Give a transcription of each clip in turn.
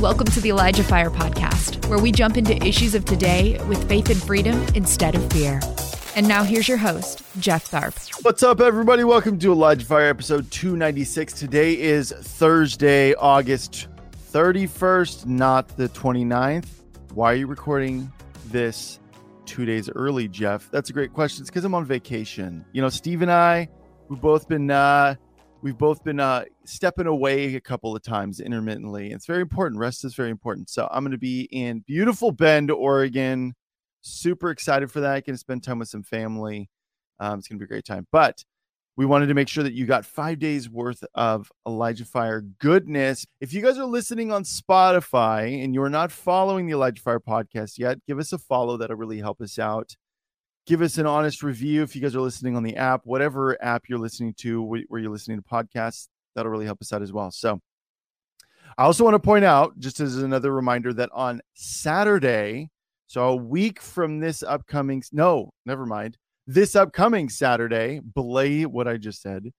Welcome to the Elijah Fire Podcast, where we jump into issues of today with faith and freedom instead of fear. And now here's your host, Jeff Tharp. What's up, everybody? Welcome to Elijah Fire episode 296. Today is Thursday, August 31st, not the 29th. Why are you recording this two days early, Jeff? That's a great question. It's because I'm on vacation. You know, Steve and I, we've both been uh, we've both been uh, stepping away a couple of times intermittently. It's very important. Rest is very important. So I'm going to be in beautiful Bend, Oregon. Super excited for that. Going to spend time with some family. Um, it's going to be a great time. But we wanted to make sure that you got five days worth of Elijah Fire goodness. If you guys are listening on Spotify and you're not following the Elijah Fire podcast yet, give us a follow. That'll really help us out give us an honest review if you guys are listening on the app, whatever app you're listening to, where you're listening to podcasts. That'll really help us out as well. So, I also want to point out, just as another reminder, that on Saturday, so a week from this upcoming, no, never mind, this upcoming Saturday, belay what I just said,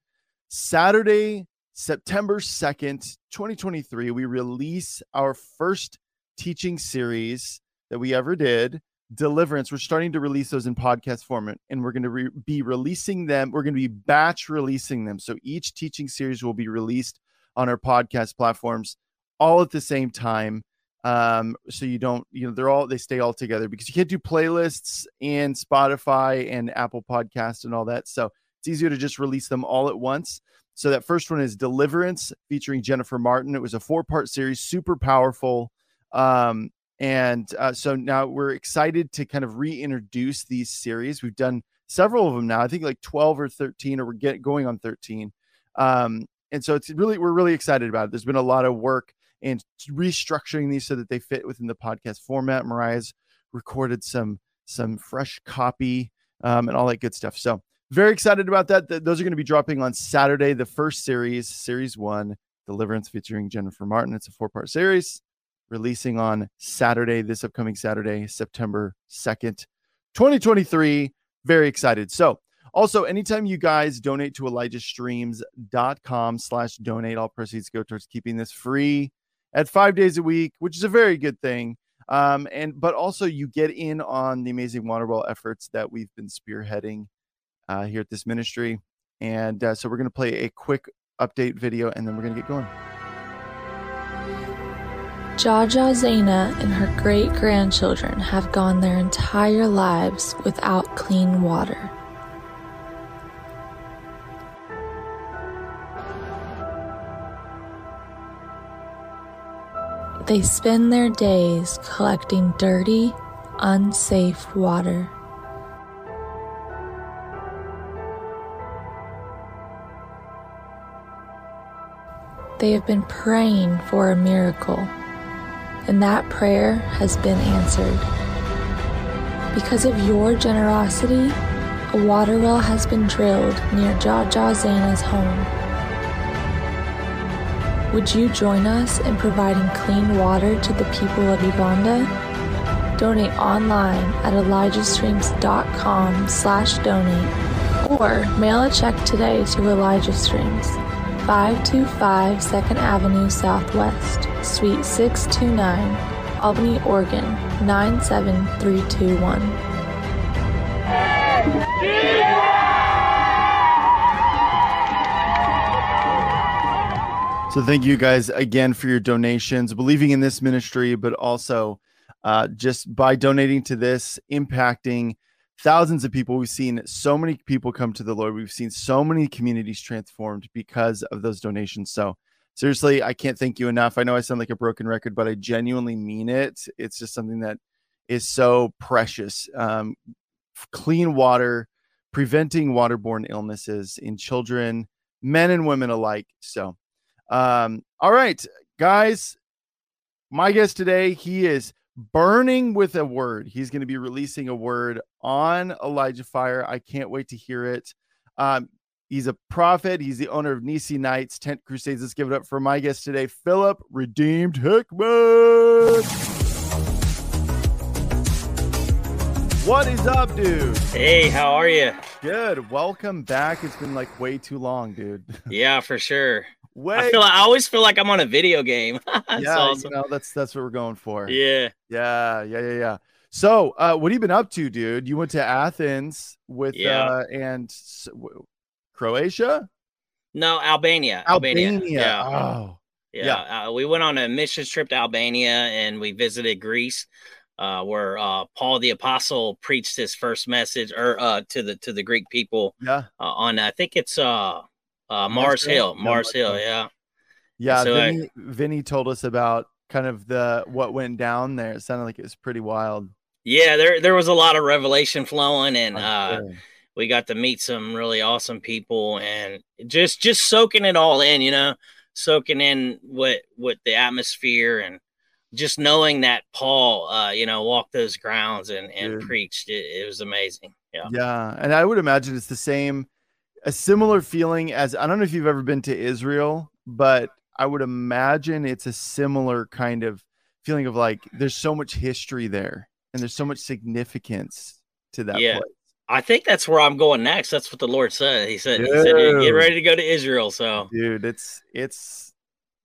Saturday, September 2nd, 2023, we release our first teaching series that we ever did deliverance. We're starting to release those in podcast format and we're going to re- be releasing them. We're going to be batch releasing them. So each teaching series will be released on our podcast platforms all at the same time. Um so you don't you know they're all they stay all together because you can't do playlists and spotify and apple podcast and all that. So it's easier to just release them all at once. So that first one is deliverance featuring jennifer martin. It was a four part series super powerful. Um and uh, so now we're excited to kind of reintroduce these series. We've done several of them now. I think like 12 or 13, or we're get going on 13. Um, and so it's really, we're really excited about it. There's been a lot of work in restructuring these so that they fit within the podcast format. Mariah's recorded some, some fresh copy um, and all that good stuff. So very excited about that. those are going to be dropping on Saturday. The first series, series one, Deliverance featuring Jennifer Martin. It's a four part series releasing on Saturday, this upcoming Saturday, September 2nd, 2023. Very excited. So, also, anytime you guys donate to ElijahStreams.com slash donate, all proceeds go towards keeping this free at five days a week, which is a very good thing. Um, and but also you get in on the amazing water well efforts that we've been spearheading uh, here at this ministry. And uh, so we're going to play a quick update video and then we're going to get going. Jaja Zana and her great grandchildren have gone their entire lives without clean water. They spend their days collecting dirty, unsafe water. They have been praying for a miracle and that prayer has been answered. Because of your generosity, a water well has been drilled near Jaja Zana's home. Would you join us in providing clean water to the people of Uganda? Donate online at elijahstreams.com slash donate or mail a check today to Elijah Streams, 525 2nd Avenue Southwest, Suite 629, Albany, Oregon 97321. So thank you guys again for your donations, believing in this ministry, but also uh, just by donating to this, impacting thousands of people. We've seen so many people come to the Lord. We've seen so many communities transformed because of those donations. So seriously, I can't thank you enough. I know I sound like a broken record, but I genuinely mean it. It's just something that is so precious. Um, clean water, preventing waterborne illnesses in children, men and women alike. So, um, all right, guys, my guest today, he is burning with a word. He's going to be releasing a word on Elijah Fire. I can't wait to hear it. Um, He's a prophet. He's the owner of Nissi Knights, Tent Crusades. Let's give it up for my guest today, Phillip Redeemed Hickman. What is up, dude? Hey, how are you? Good. Welcome back. It's been like way too long, dude. Yeah, for sure. Way. I feel I always feel like I'm on a video game. that's yeah, awesome. you know, that's that's what we're going for. Yeah. Yeah, yeah, yeah, yeah. So, uh, what have you been up to, dude? You went to Athens with Yeah. uh, and Croatia, No, Albania. Albania. Yeah. Oh, Yeah, Uh, we went on a missions trip to Albania and we visited Greece, uh, where uh, Paul the apostle preached his first message, or uh, to the to the Greek people yeah, uh, on I think it's uh, uh, Mars Mars Hill? Hill, Mars Hill, yeah, yeah. So I- Vinny, Vinny told us about kind of the what went down there. It sounded like it was pretty wild. yeah. There there was a lot of revelation flowing, and uh. We got to meet some really awesome people, and just just soaking it all in, you know, soaking in what what the atmosphere and just knowing that Paul, uh, you know, walked those grounds and and preached. It, it was amazing. Yeah. Yeah, and I would imagine it's the same, a similar feeling as I don't know if you've ever been to Israel, but I would imagine it's a similar kind of feeling of like there's so much history there and there's so much significance to that Yeah. place. I think that's where I'm going next. That's what the Lord said. He said, He said, get ready to go to Israel. So Dude, it's it's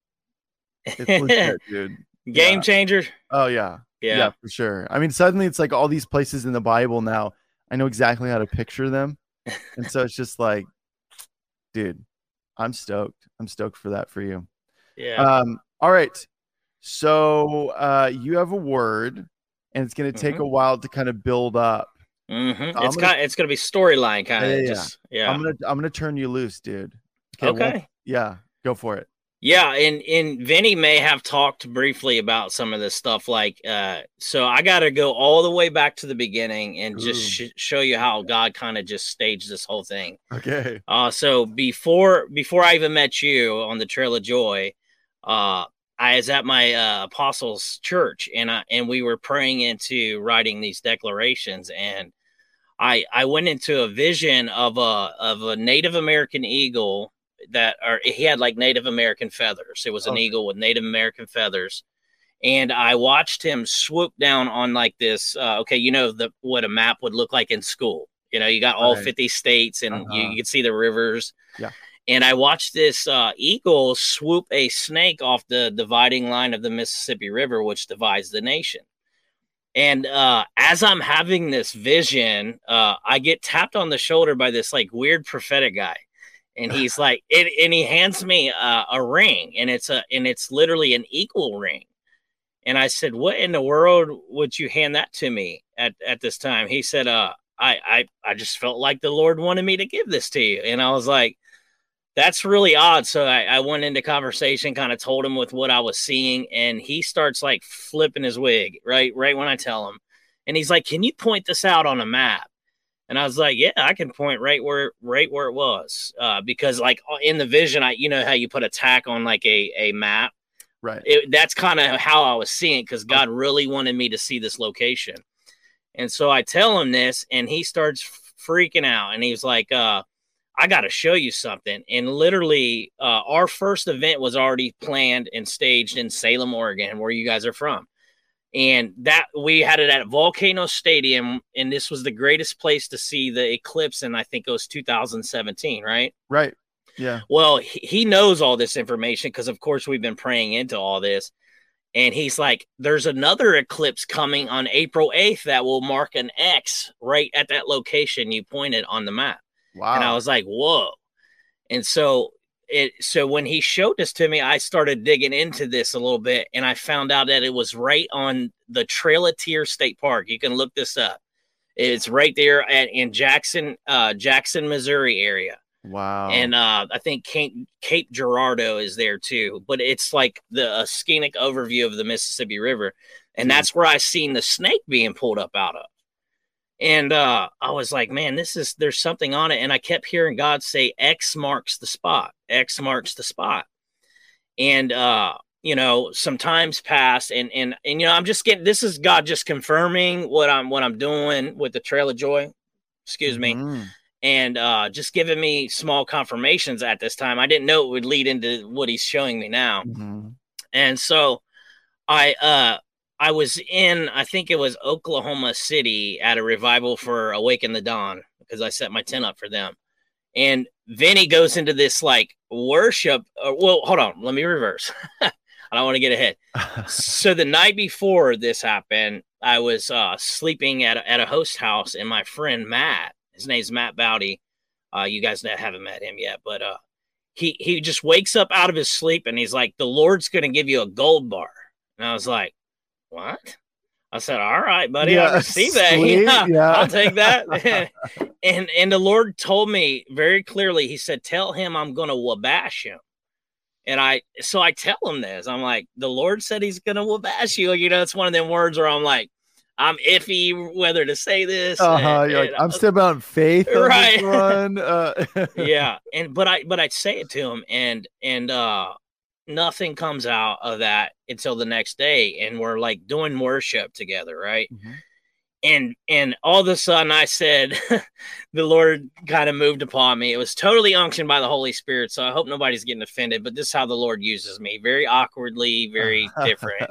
it's legit, dude. game Yeah. changer. Oh yeah. Yeah. yeah, for sure. I mean, suddenly it's like all these places in the Bible now. I know exactly how to picture them, and so it's just like, dude, I'm stoked. I'm stoked for that for you. Yeah. Um, all right. So uh you have a word and it's gonna take a while to kind of build up. Hmm I'm It's gonna- kind. It's gonna be storyline kind of. Yeah, yeah, yeah. just yeah. I'm gonna I'm gonna turn you loose, dude. well, okay. yeah, go for it. Yeah, and and Vinny may have talked briefly about some of this stuff. Like, uh, so I got to go all the way back to the beginning and just sh- show you how God kind of just staged this whole thing. Okay. Uh, so before before I even met you on the Trail of Joy, uh, I was at my uh, apostles' church, and I and we were praying into writing these declarations, and I I went into a vision of a of a Native American eagle that or he had like Native American feathers. It was an Okay. eagle with Native American feathers. And I watched him swoop down on like this. Uh, okay, you know the what a map would look like in school. You know, you got all Right. 50 states and you, Uh-huh. you can see the rivers. Yeah. And I watched this uh, eagle swoop a snake off the dividing line of the Mississippi River, which divides the nation. And uh, as I'm having this vision, uh, I get tapped on the shoulder by this like weird prophetic guy, and he's like, it, and he hands me uh, a ring, and it's a, and it's literally an equal ring. And I said, "What in the world would you hand that to me at at this time?" He said, "Uh, I I I just felt like the Lord wanted me to give this to you," and I was like, "That's really odd." So I, I went into conversation, kind of told him with what I was seeing, and he starts like flipping his wig right right when I tell him, and he's like, "Can you point this out on a map?" And I was like, "Yeah, I can point right where right where it was, uh, because like in the vision, I you know how you put a tack on like a a map." Right. it, that's kind of how I was seeing because God really wanted me to see this location. And so I tell him this, and he starts freaking out. And he's like, uh, I got to show you something. And literally, uh, our first event was already planned and staged in Salem, Oregon, where you guys are from. And that we had it at Volcano Stadium, and this was the greatest place to see the eclipse. And I think it was 2017, right? Right. Yeah. Well, he, he knows all this information because, of course, we've been praying into all this. And he's like, there's another eclipse coming on April 8th that will mark an X right at that location you pointed on the map. Wow. And I was like, whoa. And so it so when he showed this to me, I started digging into this a little bit and I found out that it was right on the Trail of Tears State Park. You can look this up. It's right there at in Jackson, uh, Jackson, Missouri area wow. and uh, I think Cape, Cape Girardeau is there too. But it's like the a scenic overview of the Mississippi River, and Mhm. that's where I seen the snake being pulled up out of. And uh, I was like, man, this is there's something on it. And I kept hearing God say, "X marks the spot. X marks the spot." And uh, you know, some times passed, and and and you know, I'm just getting this is God just confirming what I'm what I'm doing with the Trail of Joy. Excuse me Mhm. and uh, just giving me small confirmations at this time. I didn't know it would lead into what he's showing me now. Mhm. And so I uh I was in I think it was Oklahoma City at a revival for Awaken the Dawn because I set my tent up for them. and Vinny goes into this like worship. Uh, well, hold on, let me reverse. I don't want to get ahead. so the night before this happened, I was uh, sleeping at a, at a host house, and my friend Matt, his name's Matt Bowdy. Uh, you guys haven't met him yet, but uh, he he just wakes up out of his sleep and he's like, "The Lord's going to give you a gold bar," and I was like, "What?" I said, "All right, buddy, yeah, I receive that. Yeah, yeah, I'll take that." and and the Lord told me very clearly. He said, "Tell him I'm going to wabash him." And I, so I tell him this. I'm like, the Lord said He's going to wabash you. You know, it's one of them words where I'm like, I'm iffy whether to say this. Uh-huh. And, and, like, I'm still about faith, right? On uh, yeah, and but I but I say it to him, and and uh, nothing comes out of that until the next day and we're like doing worship together right mm-hmm. and and all of a sudden i said the lord kind of moved upon me it was totally unctioned by the holy spirit so i hope nobody's getting offended but this is how the lord uses me very awkwardly very different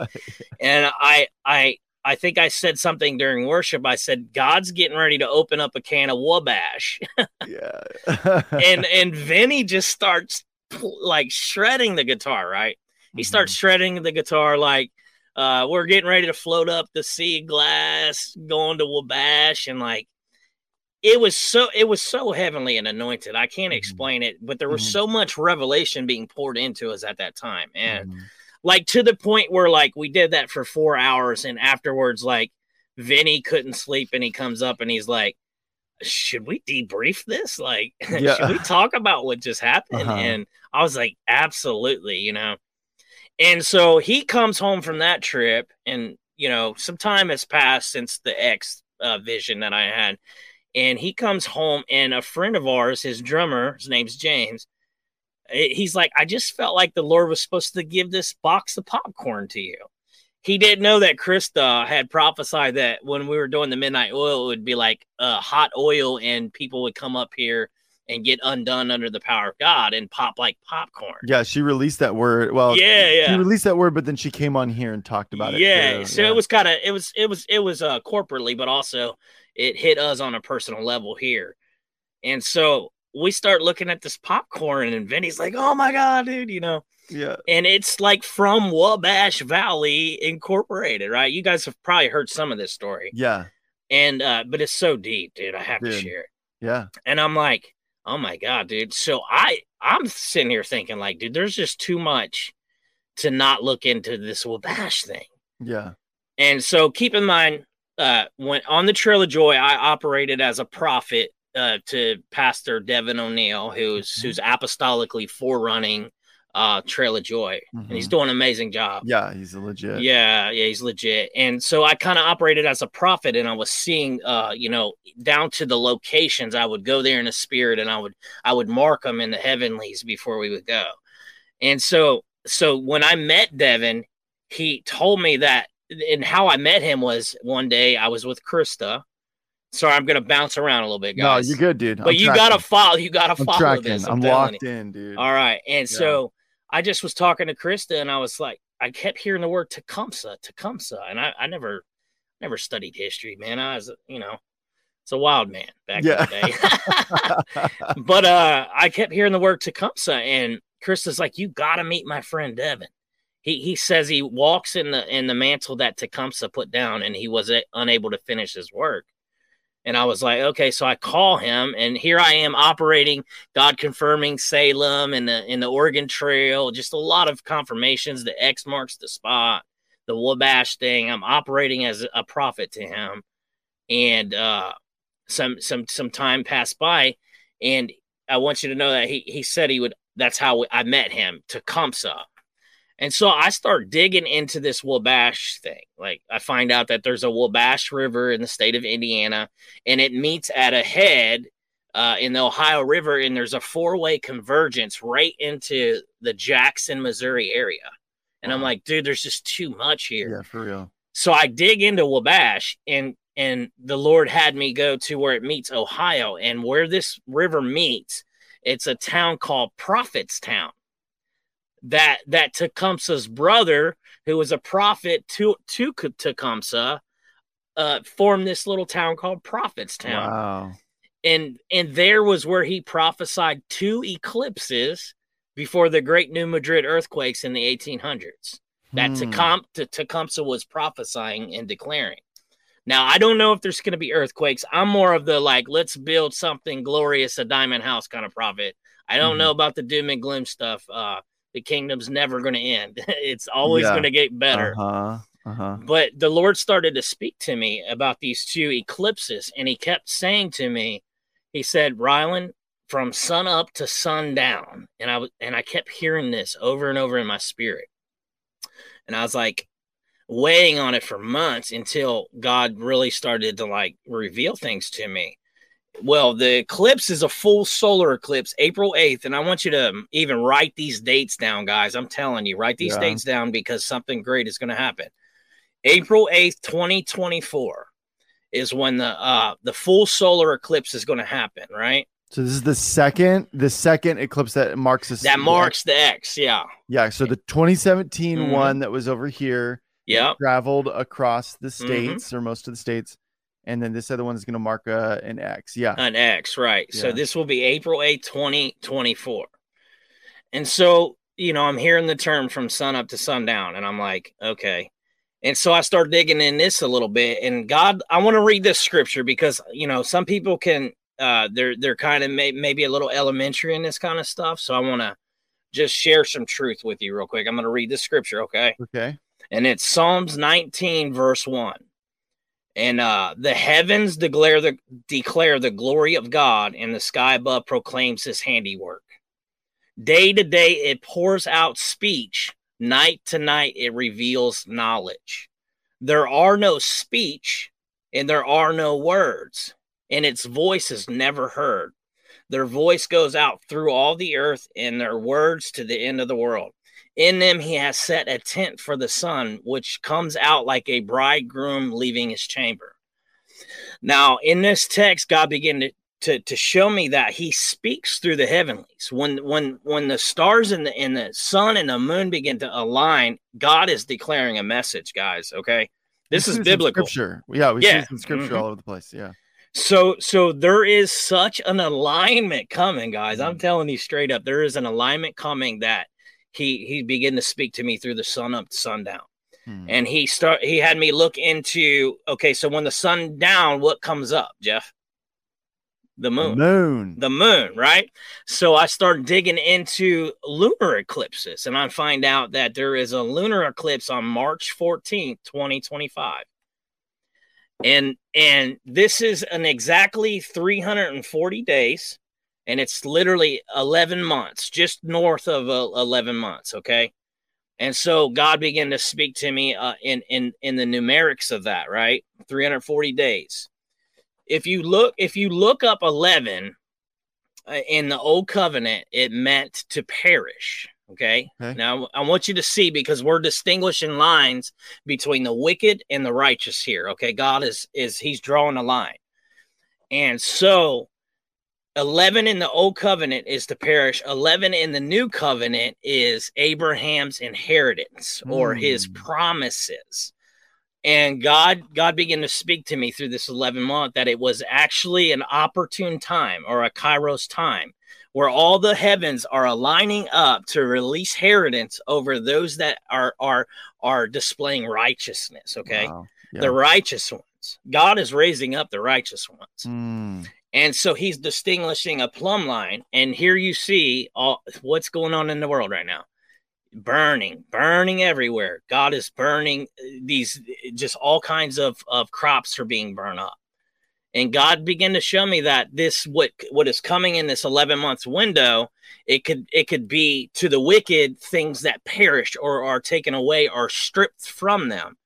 and i i I think I said something during worship. I said, God's getting ready to open up a can of Wabash. yeah. and and Vinny just starts like shredding the guitar, right? He mm-hmm. starts shredding the guitar like uh, we're getting ready to float up the sea glass, going to Wabash, and like it was so it was so heavenly and anointed. I can't mm-hmm. explain it, but there was mm-hmm. so much revelation being poured into us at that time, and mm-hmm. like to the point where like we did that for four hours, and afterwards, like Vinny couldn't sleep, and he comes up and he's like, should we debrief this? Like, yeah. should we talk about what just happened? Uh-huh. And I was like, absolutely, you know. And so he comes home from that trip, and you know, some time has passed since the X uh, vision that I had. And he comes home, and a friend of ours, his drummer, his name's James, eh, he's like, I just felt like the Lord was supposed to give this box of popcorn to you he didn't know that Krista had prophesied that when we were doing the midnight oil, it would be like uh, hot oil, and people would come up here and get undone under the power of God and pop like popcorn. Yeah, she released that word. Well, yeah, yeah. She released that word, but then she came on here and talked about it. Yeah, so yeah. it was kind of it was it was it was uh corporately, but also it hit us on a personal level here, and so we start looking at this popcorn, and Vinny's like, "Oh my god, dude!" You know. Yeah. And it's like from Wabash Valley Incorporated, right? You guys have probably heard some of this story. Yeah. And uh, but it's so deep, dude. I have dude. to share it. Yeah. And I'm like, oh my God, dude. So I I'm sitting here thinking, like, dude, there's just too much to not look into this Wabash thing. Yeah. And so keep in mind, uh, when on the Trail of Joy, I operated as a prophet uh, to Pastor Devin O'Neill, who's mm-hmm. who's apostolically forerunning uh Trail of Joy. Mm-hmm. And he's mm-hmm. doing an amazing job. Yeah, he's legit. Yeah, yeah, he's legit. And so I kind of operated as a prophet and I was seeing uh, you know, down to the locations. I would go there in the spirit and I would I would mark them in the heavenlies before we would go. And so so when I met Devin, he told me that and how I met him was one day I was with Krista. Sorry, I'm gonna bounce around a little bit, guys. No, you're good, dude. But I'm you tracking. gotta follow. You gotta follow tracking. this. I'm, I'm locked in, dude. All right, and yeah. so I just was talking to Krista and I was like, I kept hearing the word Tecumseh, Tecumseh, and I, I never, never studied history, man. I was, you know, it's a wild man back yeah. in the day. but uh, I kept hearing the word Tecumseh, and Krista's like, you got to meet my friend Devin. He he says he walks in the in the mantle that Tecumseh put down, and he was unable to finish his work. And I was like, okay, so I call him, and here I am operating God confirming Salem and the in the Oregon Trail, just a lot of confirmations. The X marks the spot, the Wabash thing. I'm operating as a prophet to him, and uh, some some some time passed by, and I want you to know that he he said he would. That's how I met him Tecumseh. And so I start digging into this Wabash thing. Like I find out that there's a Wabash River in the state of Indiana, and it meets at a head uh, in the Ohio River, and there's a four-way convergence right into the Jackson, Missouri area. And wow. I'm like, dude, there's just too much here. Yeah, for real. So I dig into Wabash, and and the Lord had me go to where it meets Ohio, and where this river meets, it's a town called Prophetstown that that Tecumseh's brother, who was a prophet to to Tecumseh, uh, formed this little town called Prophetstown. Wow. and and there was where he prophesied two eclipses before the Great New Madrid earthquakes in the 1800s. That Hmm. Tecum- Tecumseh was prophesying and declaring. Now I don't know if there's going to be earthquakes. I'm more of the like, let's build something glorious, a diamond house kind of prophet. I don't Mhm. know about the doom and gloom stuff. Uh, the kingdom's never going to end. it's always Yeah. going to get better. Uh-huh. Uh-huh. But the Lord started to speak to me about these two eclipses, and He kept saying to me, He said, Rylan, from sun up to sundown. And I was and I kept hearing this over and over in my spirit. And I was like weighing on it for months until God really started to like reveal things to me. Well, the eclipse is a full solar eclipse, April 8th. And I want you to even write these dates down, guys. I'm telling you, write these Yeah. dates down because something great is going to happen. April 8th, 2024 is when the uh the full solar eclipse is going to happen, right? So this is the second the second eclipse that marks the That marks the X, yeah. Yeah, so the 2017 Mhm. one that was over here yeah traveled across the Mm-hmm. states or most of the states and then this other one is going to mark uh, an X. Yeah. An X, right. So this will be April 8th, 2024. And so, you know, I'm hearing the term from sun up to sundown, and I'm like, okay. And so I start digging in this a little bit. And God, I want to read this scripture because, you know, some people can, uh, they're, they're kind of may, maybe a little elementary in this kind of stuff. So I want to just share some truth with you real quick. I'm going to read the scripture, okay? Okay. and it's Psalms 19 verse 1. And uh the heavens declare the declare the glory of God and the sky above proclaims his handiwork. Day to day it pours out speech, night to night it reveals knowledge. There are no speech and there are no words, and its voice is never heard. Their voice goes out through all the earth and their words to the end of the world. In them he has set a tent for the sun, which comes out like a bridegroom leaving his chamber. Now, in this text, God began to, to, to show me that he speaks through the heavenlies. When when when the stars and the and the sun and the moon begin to align, God is declaring a message, guys. Okay. This is biblical. Scripture. Yeah, we Yeah. see some scripture Mhm. all over the place. Yeah. So so there is such an alignment coming, guys. I'm Mhm. telling you straight up, there is an alignment coming that he he began to speak to me through the sun up to sundown. Hmm. And he start he had me look into okay, so when the sun down, what comes up, Jeff? The moon. The moon. moon. The moon, right? So I start digging into lunar eclipses and I find out that there is a lunar eclipse on March 14th, 2025 and and this is an exactly 340 days and it's literally 11 months just north of uh, 11 months okay? And so god began to speak to me uh, in in in the numerics of that right? 340 days. If you look if you look up 11 uh, in the old covenant it meant to perish okay? Okay. now i want you to see because we're distinguishing lines between the wicked and the righteous here okay? God is is he's drawing a line. And so 11 in the old covenant is to perish 11 in the new covenant is abraham's inheritance or his Hmm. promises and god god began to speak to me through this 11 month that it was actually an opportune time or a kairos time where all the heavens are aligning up to release inheritance over those that are are are displaying righteousness okay Wow. the righteous ones god is raising up the righteous ones Hmm. And so he's distinguishing a plumb line and here you see all what's going on in the world right now. Burning burning everywhere. God is burning uh, these just all kinds of of crops are being burned up. And god began to show me that this what what is coming in this 11 months window it could it could be to the wicked things that perish or are taken away or stripped from them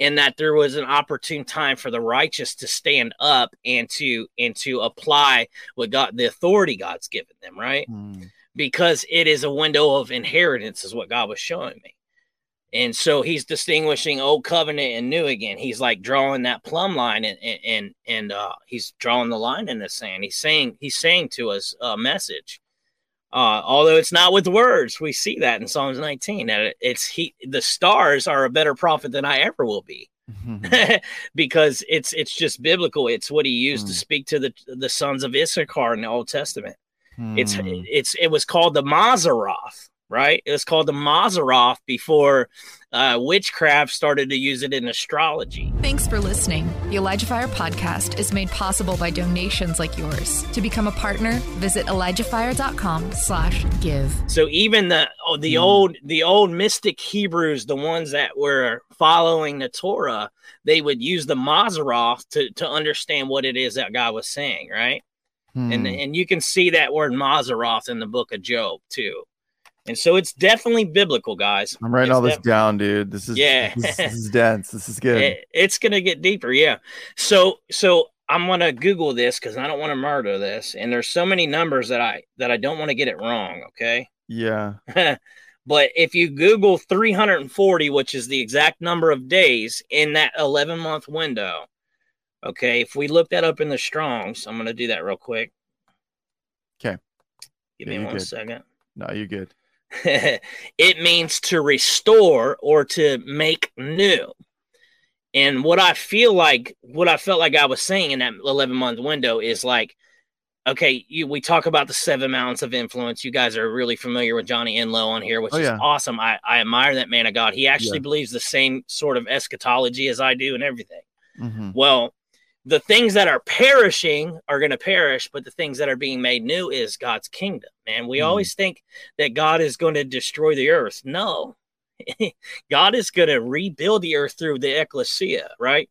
and that there was an opportune time for the righteous to stand up and to and to apply what god the authority god's given them right? Hmm. because it is a window of inheritance is what god was showing me. And so he's distinguishing old covenant and new again. He's like drawing that plumb line and and and, and uh he's drawing the line in the sand. He's saying he's saying to us a message uh although it's not with words we see that in psalms 19 that it's he the stars are a better prophet than i ever will be Mhm. because it's it's just biblical. It's what he used to Hmm. speak to the the sons of Issachar in the Old Testament. It's Hmm. it's it was called the Mazzaroth, right? It was called the Mazzaroth before uh, witchcraft started to use it in astrology. Thanks for listening. The Elijah Fire podcast is made possible by donations like yours. To become a partner, visit ElijahFire.com slash give. So even the oh, the Hmm. old the old mystic Hebrews, the ones that were following the Torah, they would use the Mazzaroth to to understand what it is that God was saying, right? and Hmm. and you can see that word Mazzaroth in the book of Job too. And so it's definitely biblical, guys. I'm writing It's all this def- down, dude. This is Yeah. This, this is dense. This is good. It- it's gonna get deeper, yeah. So so I'm gonna Google this because I don't want to murder this, and there's so many numbers that I that I don't want to get it wrong. Okay, yeah. but if you Google 340, which is the exact number of days in that 11 month window, okay, if we look that up in the Strongs, I'm gonna do that real quick. 'Kay. Give Yeah, me one good. second. No, you're good. it means to restore or to make new. And what I feel like, what I felt like I was saying in that 11 month window is like, okay, you, we talk about the seven mountains of influence. You guys are really familiar with Johnny Enlow on here, which Oh, is yeah. awesome. I, I admire that man of God. He actually Yeah. believes the same sort of eschatology as I do and everything. Mhm. Well, the things that are perishing are going to perish, but the things that are being made new is God's kingdom. Man, we Mhm. always think that God is going to destroy the earth. No, God is going to rebuild the earth through the ecclesia, right?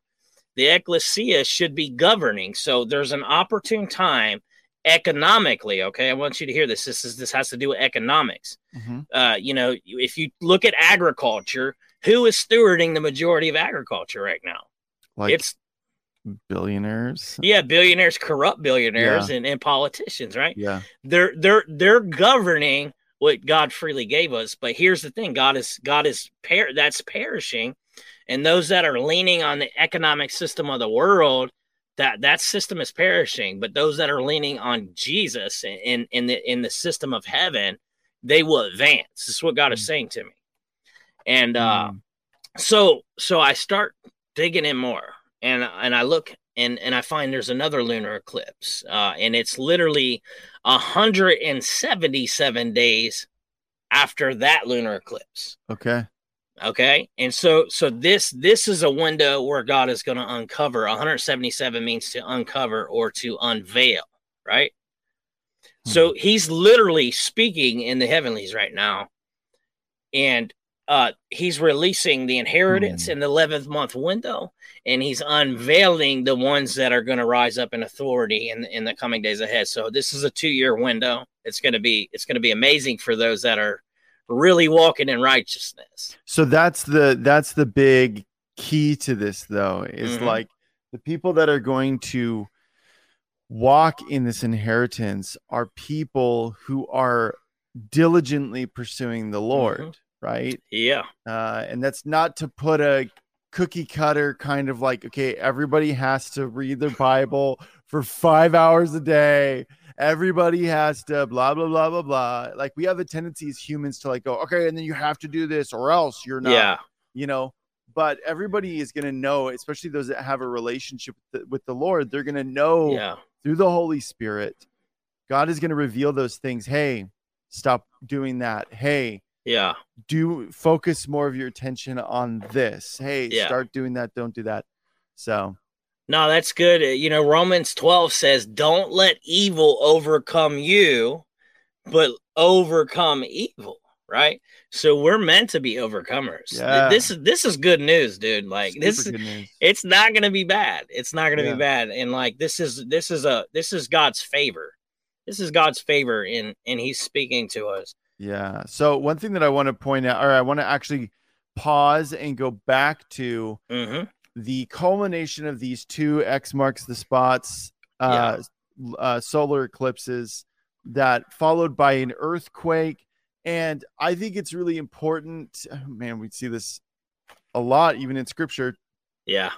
The ecclesia should be governing. So there's an opportune time economically. Okay, I want you to hear this. This is this has to do with economics. Mhm. Uh, you know, if you look at agriculture, who is stewarding the majority of agriculture right now? Like it's billionaires. yeah, billionaires corrupt billionaires and, and politicians, right? Yeah. They're they're they're governing what God freely gave us. But here's the thing: God is God is per- that's perishing, and those that are leaning on the economic system of the world, that that system is perishing. But those that are leaning on Jesus in in, the in the system of heaven, they will advance. This is what God is saying to me. And uh, Mm. so so I start digging in more, and and I look and and I find there's another lunar eclipse, uh, and it's literally hundred and seventy seven days after that lunar eclipse. Okay. Okay, and so so this this is a window where God is going to uncover. 177 means to uncover or to unveil, right? So he's literally speaking in the heavenlies right now, and uh, he's releasing the inheritance Hmm. in the 11th month window, and he's unveiling the ones that are going to rise up in authority in in the coming days ahead. So this is a two year window. It's going to be it's going to be amazing for those that are really walking in righteousness. So that's the that's the big key to this though is Mhm. like the people that are going to walk in this inheritance are people who are diligently pursuing the Lord, Mhm. Right? Yeah, Uh, and that's not to put a cookie cutter kind of like okay everybody has to read their bible for five hours a day. Everybody has to blah blah blah blah blah. Like we have a tendency as humans to like go okay and then you have to do this or else you're not yeah, you know? But everybody is going to know especially those that have a relationship with the, with the lord they're going to know yeah, through the holy spirit god is going to reveal those things. Hey stop doing that. Hey yeah, do focus more of your attention on this hey Yeah. start doing that don't do that so No, that's good. Uh, You know, Romans 12 says, Don't let evil overcome you, but overcome evil, right? So we're meant to be overcomers. Yeah. This is this is good news, dude. Like this super good news. it's not gonna be bad. It's not gonna Yeah. be bad. And like this is this is a this is God's favor. This is God's favor in and he's speaking to us. Yeah so one thing that i want to point out or i want to actually pause and go back to hmm the culmination of these two X marks the spots uh, uh, solar eclipses that followed by an earthquake. And I think it's really important. Man, we see this a lot, even in scripture. Yeah.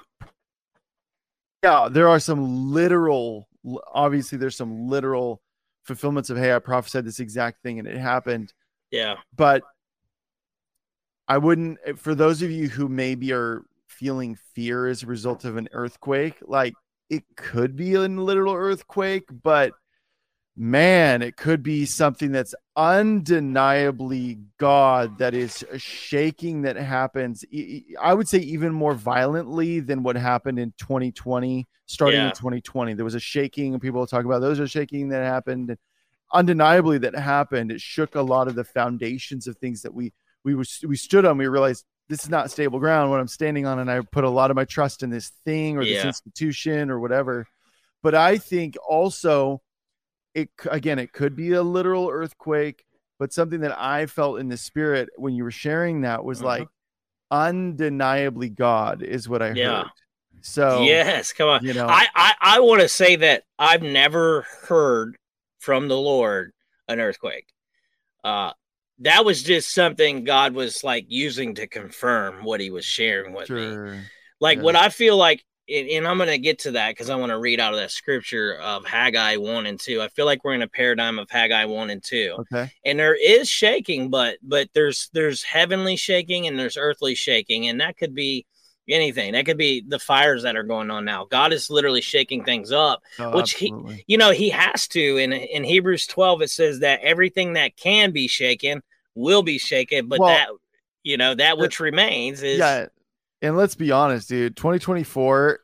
Yeah, there are some literal, obviously, there's some literal fulfillments of, hey, I prophesied this exact thing and it happened. Yeah. But I wouldn't, eh, for those of you who maybe are feeling fear as a result of an earthquake. Like it could be a literal earthquake, but man, it could be something that's undeniably God that is shaking that happens. I would say even more violently than what happened in 2020, starting yeah. in 2020. There was a shaking, and people talk about those are shaking that happened. Undeniably, that happened. It shook a lot of the foundations of things that we we were, we stood on. We realized this is not stable ground. What I'm standing on, and I put a lot of my trust in this thing or yeah. this institution or whatever. But I think also it again it could be a literal earthquake but something that i felt in the spirit when you were sharing that was uh-huh. like undeniably god is what i yeah. heard so yes come on you know i i, I want to say that i've never heard from the lord an earthquake uh that was just something god was like using to confirm what he was sharing with sure. me like yeah. what i feel like and I'm going to get to that because I want to read out of that scripture of Haggai 1 and 2. I feel like we're in a paradigm of Haggai 1 and 2. Okay. And there is shaking, but but there's there's heavenly shaking and there's earthly shaking and that could be anything. That could be the fires that are going on now. God is literally shaking things up, oh, which absolutely. he you know, he has to in in Hebrews 12 it says that everything that can be shaken will be shaken, but well, that you know, that which remains is Yeah, and let's be honest, dude. 2024,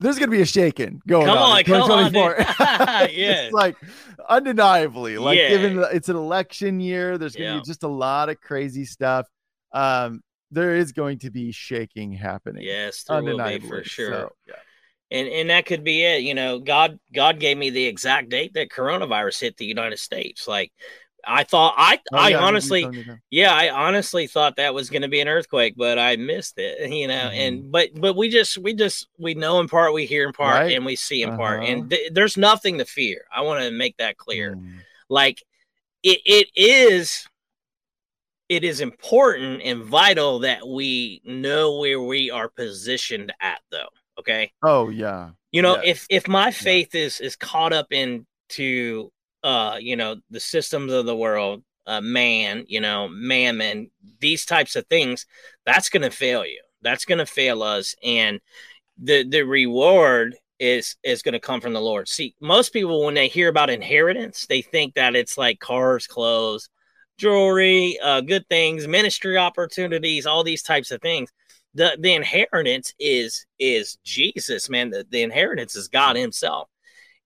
there's gonna be a shaking going come on. on 2024. yeah, it's like undeniably, like yeah. given it's an election year, there's gonna yeah. be just a lot of crazy stuff. Um, there is going to be shaking happening. Yes, undeniably for sure. So, yeah. And and that could be it. You know, God God gave me the exact date that coronavirus hit the United States. Like I thought I oh, I yeah, honestly yeah I honestly thought that was going to be an earthquake, but I missed it. You know, mm-hmm. and but but we just we just we know in part, we hear in part, right? and we see in uh-huh. part, and uh-huh. th- there's nothing to fear. I want to make that clear. Mm. Like it it is it is important and vital that we know where we are positioned at though okay oh yeah you know yeah. if if my faith yeah. is is caught up into uh, you know, the systems of the world, uh, man, you know, mammon, these types of things, that's going to fail you. That's going to fail us. And the, the reward is, is going to come from the Lord. See, most people, when they hear about inheritance, they think that it's like cars, clothes, jewelry, uh, good things, ministry opportunities, all these types of things. The, the inheritance is is Jesus, man. The, the inheritance is God Himself.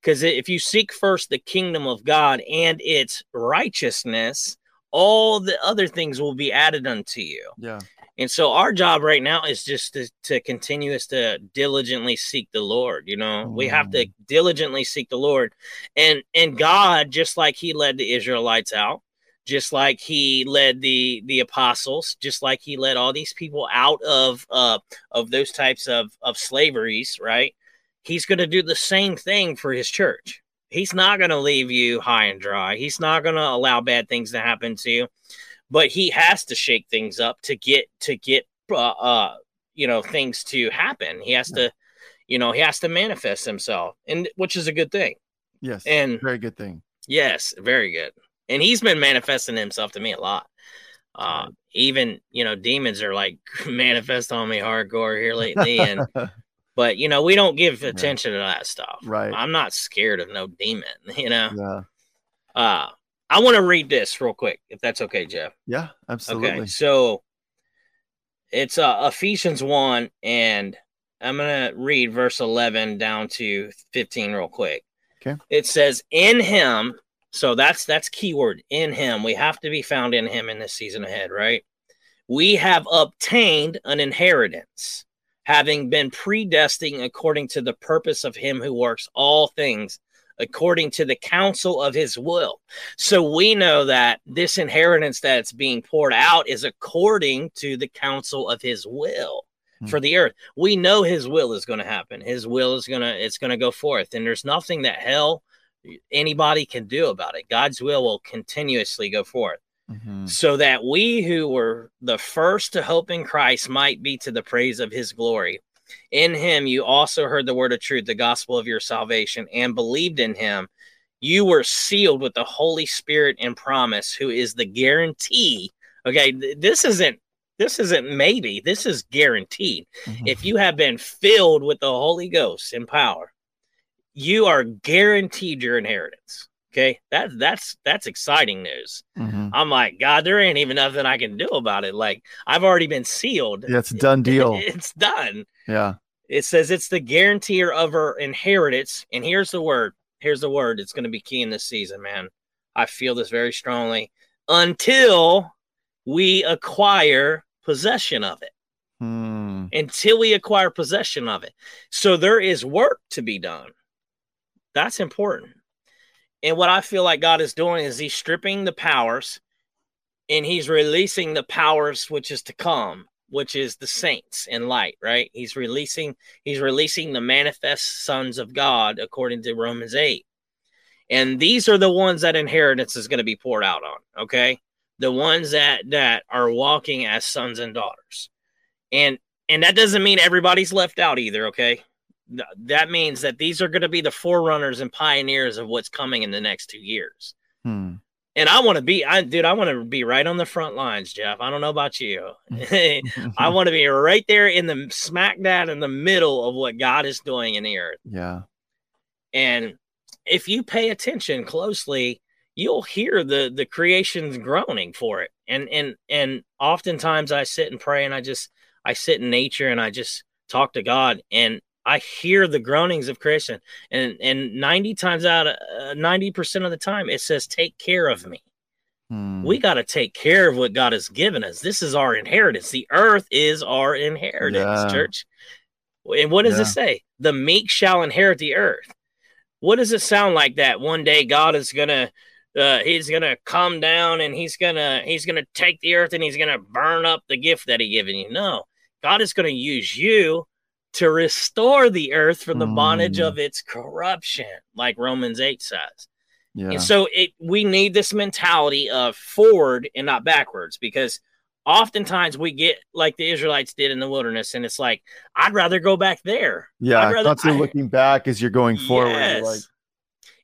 Because if you seek first the kingdom of God and its righteousness, all the other things will be added unto you. Yeah. And so our job right now is just to, to continue is to diligently seek the Lord. You know, mm. we have to mm. diligently seek the Lord. And and God, just like he led the Israelites out, just like he led the the apostles, just like he led all these people out of uh of those types of of slaveries, right? He's going to do the same thing for his church. He's not going to leave you high and dry. He's not going to allow bad things to happen to you, but he has to shake things up to get to get uh, uh you know things to happen. He has to, you know, he has to manifest himself, and which is a good thing. Yes, and very good thing. Yes, very good. And he's been manifesting himself to me a lot. Uh, even you know, demons are like manifest on me hardcore here lately, and But you know, we don't give attention yeah. to that stuff. Right. I'm not scared of no demon, you know. Yeah. Uh I want to read this real quick, if that's okay, Jeff. Yeah, absolutely. Okay, so it's uh, Ephesians 1, and I'm going to read verse 11 down to 15 real quick. Okay. It says, In him, so that's that's keyword in him. We have to be found in him in this season ahead, right? We have obtained an inheritance having been predestined according to the purpose of him who works all things according to the counsel of his will. So we know that this inheritance that's being poured out is according to the counsel of his will hmm. for the earth. We know his will is going to happen. His will is going to it's going to go forth and there's nothing that hell anybody can do about it. God's will will continuously go forth. Mm-hmm. so that we who were the first to hope in Christ might be to the praise of his glory. In him you also heard the word of truth, the gospel of your salvation, and believed in him. You were sealed with the Holy Spirit and promise, who is the guarantee. Okay, th- this isn't This isn't maybe. This is guaranteed. Mhm. If you have been filled with the Holy Ghost in power, you are guaranteed your inheritance. Okay, that that's that's exciting news. Mhm. I'm like, God, there ain't even nothing I can do about it. Like I've already been sealed. Yeah, it's a done deal. It's done. Yeah. It says it's the guarantor of our inheritance. And here's the word. Here's the word. It's going to be key in this season, man. I feel this very strongly. Until we acquire possession of it. Hmm. Until we acquire possession of it. So there is work to be done. That's important. And what I feel like God is doing is He's stripping the powers and He's releasing the powers which is to come, which is the saints in light, right? He's releasing, He's releasing the manifest sons of God according to Romans 8. And these are the ones that inheritance is going to be poured out on, okay? The ones that that are walking as sons and daughters. And and that doesn't mean everybody's left out either, okay? Th- that means that these are going to be the forerunners and pioneers of what's coming in the next two years. Hmm. And I want to be, I dude, I want to be right on the front lines, Jeff. I don't know about you. I want to be right there in the smack dab in the middle of what God is doing in the earth. yeah. And if you pay attention closely, you'll hear the the creation's groaning for it. And and and oftentimes I sit and pray and I just I sit in nature and I just talk to God and I hear the groanings of creation. And and 90 times out of uh, 90% of the time it says take care of me. Hmm. We got to take care of what God has given us. This is our inheritance. The earth is our inheritance, Yeah. church. And what does Yeah. it say? The meek shall inherit the earth. What does it sound like that one day God is going to uh, he's gonna come down and he's gonna he's gonna take the earth and he's gonna burn up the gift that he given you. No, God is gonna use you to restore the earth from the bondage Mm. of its corruption, like Romans 8 says. Yeah. And so it we need this mentality of forward and not backwards because oftentimes we get like the Israelites did in the wilderness, and it's like, I'd rather go back there. yeah. I'd rather- Constantly I- looking back as you're going forward. Yes. Like,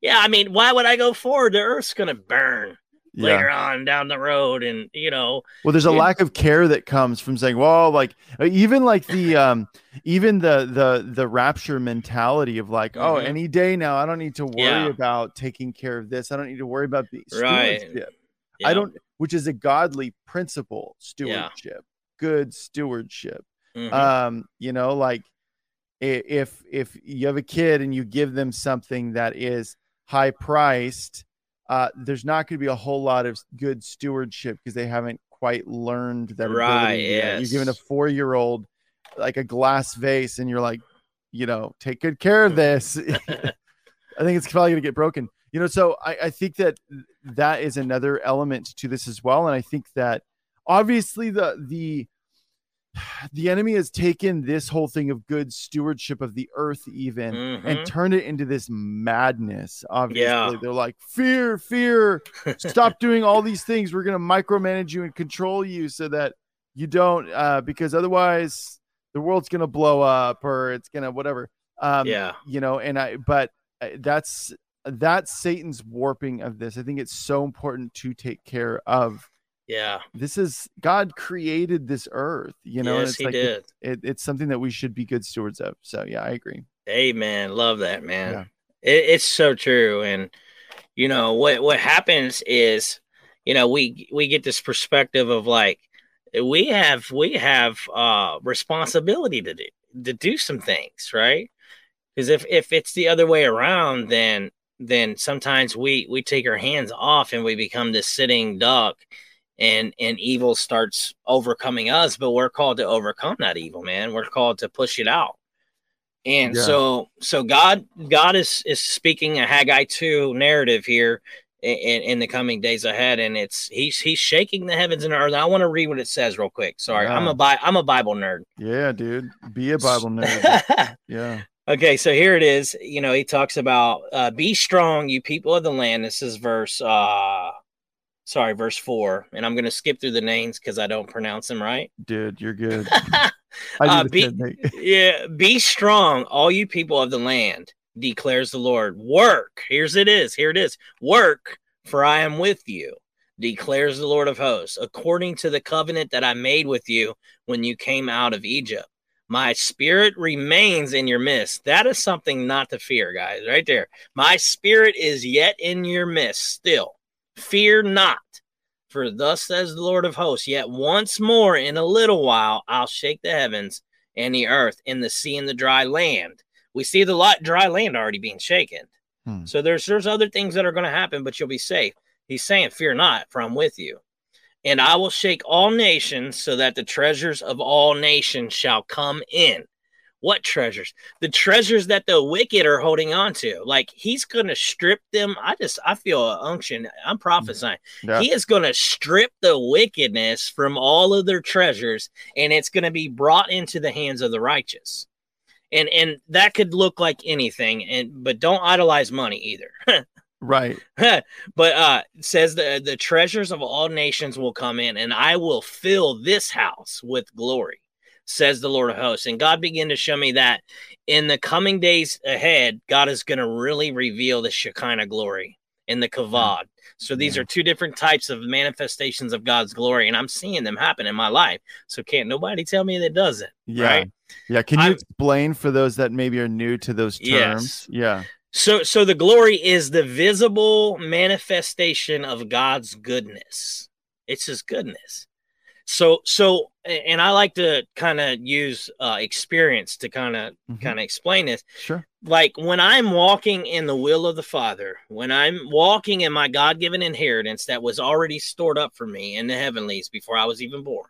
yeah, I mean, why would I go forward? The earth's gonna burn yeah. later on down the road, and you know, Well, there's a Yeah. lack of care that comes from saying, well, like uh, even like the um even the the the rapture mentality of like, oh, Mhm. any day now, I don't need to worry Yeah. about taking care of this. I don't need to worry about the Right. stewardship. yeah, I don't which is a godly principle, stewardship, good stewardship. mhm, Um, you know, like if if you have a kid and you give them something that is high priced, uh, there's not going to be a whole lot of good stewardship because they haven't quite learned that Right, yet. You're giving a four year old like a glass vase, and you're like, you know, take good care of this. I think it's probably going to get broken. You know, so I, I think that that is another element to this as well, and I think that obviously the the the enemy has taken this whole thing of good stewardship of the earth even mhm. and turned it into this madness obviously. Yeah. they're like fear fear. Stop doing all these things. We're going to micromanage you and control you so that you don't uh because otherwise the world's going to blow up or it's going to whatever. Um yeah, you know and i but uh, that's that's satan's warping of this. I think it's so important to take care of yeah, this is god created this earth you know yes, it's he like did. It, it's something that we should be good stewards of so yeah i agree Amen. Love that, man. Yeah. It, it's so true. And you know what what happens is, you know, we we get this perspective of like we have we have uh responsibility to do to do some things, right? Because if if it's the other way around, then then sometimes we we take our hands off and we become this sitting duck and and evil starts overcoming us but we're called to overcome that evil man we're called to push it out and Yeah. so so god god is is speaking a haggai 2 narrative here in, in the coming days ahead and it's he's he's shaking the heavens and earth i want to read what it says real quick sorry i'm Yeah. a Bi- i'm a bible nerd yeah dude be a bible nerd yeah Okay, so here it is. You know, he talks about uh, be strong, you people of the land. This is verse uh sorry, verse four. And I'm gonna skip through the names because I don't pronounce them right. dude you're good Uh, be- yeah, be strong, all you people of the land, declares the Lord. Work. Here's it is. Here it is. Work, for I am with you. declares the Lord of hosts, according to the covenant that I made with you when you came out of Egypt. My spirit remains in your midst. That is something not to fear, guys, right there. My spirit is yet in your midst still. Fear not. For thus says the Lord of hosts, yet once more in a little while I'll shake the heavens and the earth and the sea and the dry land. We see the lot, dry land already being shaken. Hmm. So there's there's other things that are going to happen, but you'll be safe. He's saying, Fear not, for I'm with you. And I will shake all nations so that the treasures of all nations shall come in. What treasures? The treasures that the wicked are holding on to. Like he's going to strip them. I just, I feel an unction. I'm prophesying. Yeah. He is going to strip the wickedness from all of their treasures and it's going to be brought into the hands of the righteous. And, and that could look like anything and but don't idolize money either right but uh says the the treasures of all nations will come in and i will fill this house with glory says the Lord of hosts. And God began to show me that in the coming days ahead, God is going to really reveal the Shekinah glory in the hmm. Kavod. So these are two different types of manifestations of God's glory, and I'm seeing them happen in my life. So can't nobody tell me that doesn't. Yeah. Right? Yeah. Can you I, explain for those that maybe are new to those terms? Yes. Yeah. So so the glory is the visible manifestation of God's goodness. It's his goodness. So so and I like to kind of use uh, experience to kind of mm-hmm. kind of explain this. Sure. Like when I'm walking in the will of the Father, when I'm walking in my God-given inheritance that was already stored up for me in the heavenlies before I was even born.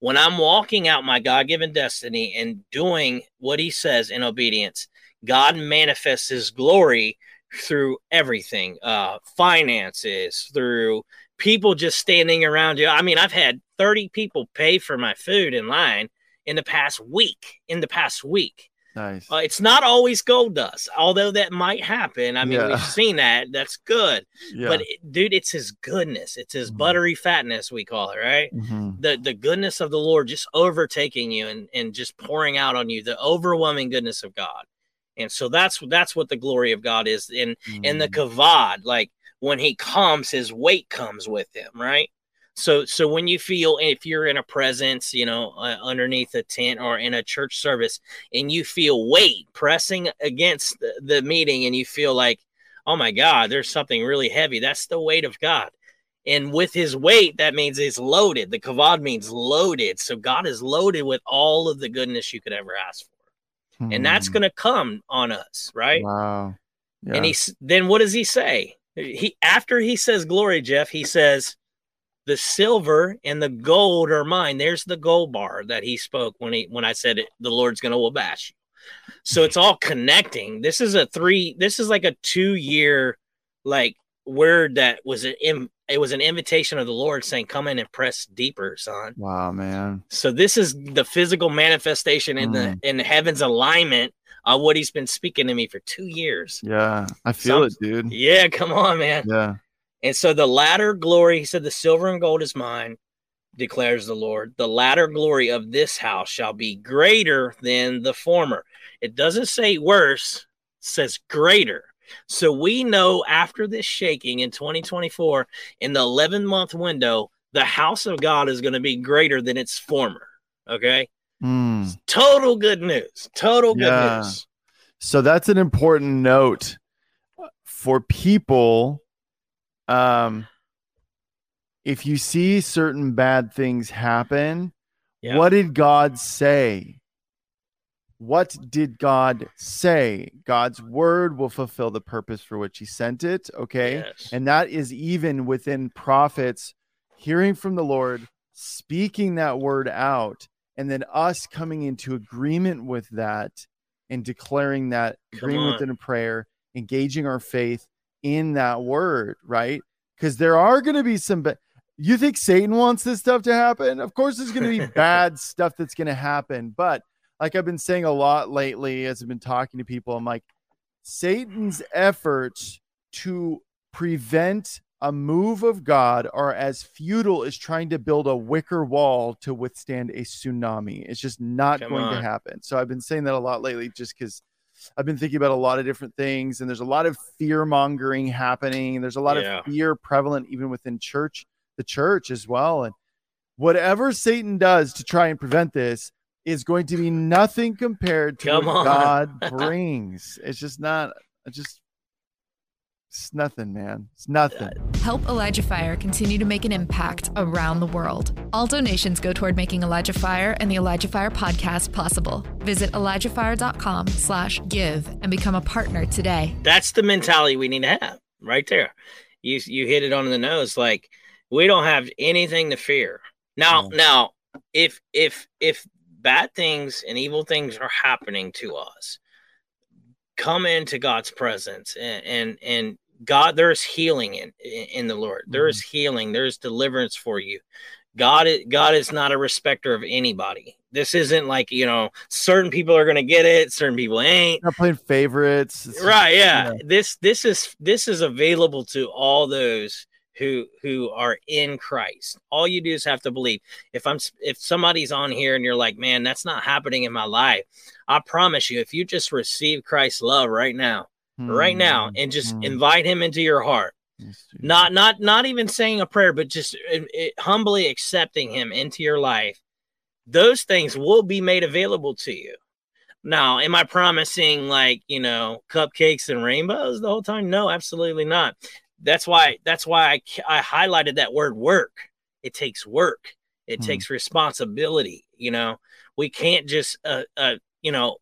When I'm walking out my God-given destiny and doing what he says in obedience, God manifests his glory through everything, uh finances, through people just standing around you. I mean, I've had 30 people pay for my food in line in the past week. In the past week. Nice. Uh, it's not always gold dust, although that might happen. I mean, yeah. we've seen that. That's good. Yeah. But it, dude, it's his goodness. It's his mm-hmm. buttery fatness, we call it, right? Mm-hmm. The the goodness of the Lord just overtaking you and, and just pouring out on you, the overwhelming goodness of God. And so that's that's what the glory of God is in mm-hmm. in the mm. kavod. Like when he comes, his weight comes with him, right? So, so when you feel if you're in a presence, you know, uh, underneath a tent or in a church service, and you feel weight pressing against the, the meeting, and you feel like, oh my God, there's something really heavy. That's the weight of God. And with his weight, that means he's loaded. The kavod means loaded. So God is loaded with all of the goodness you could ever ask for. Hmm. And that's hmm. going to come on us, right? Wow. Yeah. And he then what does he say? He after he says glory, Jeff, he says, the silver and the gold are mine. There's the gold bar that he spoke when he when I said it, the Lord's gonna wabash you. So it's all connecting. This is a three, this is like a two-year like word that was an it was an invitation of the Lord saying, Come in and press deeper, son. Wow, man. So this is the physical manifestation in mm. the in heaven's alignment of what he's been speaking to me for two years. Yeah, I feel Some, it, dude. Yeah, come on, man. Yeah. And so the latter glory, he said, the silver and gold is mine, declares the Lord. The latter glory of this house shall be greater than the former. It doesn't say worse, says greater. So we know after this shaking in 2024, in the 11 month window, the house of God is going to be greater than its former. Okay. Mm. Total good news. Total good yeah. news. So that's an important note for people um if you see certain bad things happen, yeah. what did God say? What did God say? God's word will fulfill the purpose for which he sent it. Okay. Yes. And that is even within prophets hearing from the Lord, speaking that word out, and then us coming into agreement with that and declaring that Come agreement in a prayer, engaging our faith in that word, right? because there are going to be some. Ba- you think Satan wants this stuff to happen? Of course, there's going to be bad stuff that's going to happen. But like I've been saying a lot lately, as I've been talking to people, I'm like, Satan's efforts to prevent a move of God are as futile as trying to build a wicker wall to withstand a tsunami. It's just not Come going on. to happen. So I've been saying that a lot lately, just because I've been thinking about a lot of different things, and there's a lot of fear mongering happening. There's a lot Yeah. of fear prevalent even within church, the church as well. And whatever Satan does to try and prevent this is going to be nothing compared to Come what on. God brings. It's just not. Just. It's nothing, man. It's nothing. Help Elijah Fire continue to make an impact around the world. All donations go toward making Elijah Fire and the Elijah Fire podcast possible. Visit ElijahFire.com slash give and become a partner today. That's the mentality we need to have right there. You you hit it on the nose. Like we don't have anything to fear. Now No. now if if if bad things and evil things are happening to us, come into God's presence and and, and God, there's healing in in the Lord. There is mm-hmm. healing. There's deliverance for you. God is God is not a respecter of anybody. This isn't like you know certain people are going to get it, certain people ain't. Not playing favorites. It's right yeah. yeah. this this is this is available to all those who who are in christ all you do is have to believe if i'm if somebody's on here and you're like man that's not happening in my life i promise you if you just receive christ's love right now right now and just Hmm. invite him into your heart. Yes, not not not even saying a prayer but just uh, uh, humbly accepting him into your life. Those things will be made available to you. Now am i promising like you know cupcakes and rainbows the whole time? No absolutely not. That's why that's why i, I highlighted that word work. It takes work. It Hmm. takes responsibility you know? We can't just uh, uh you know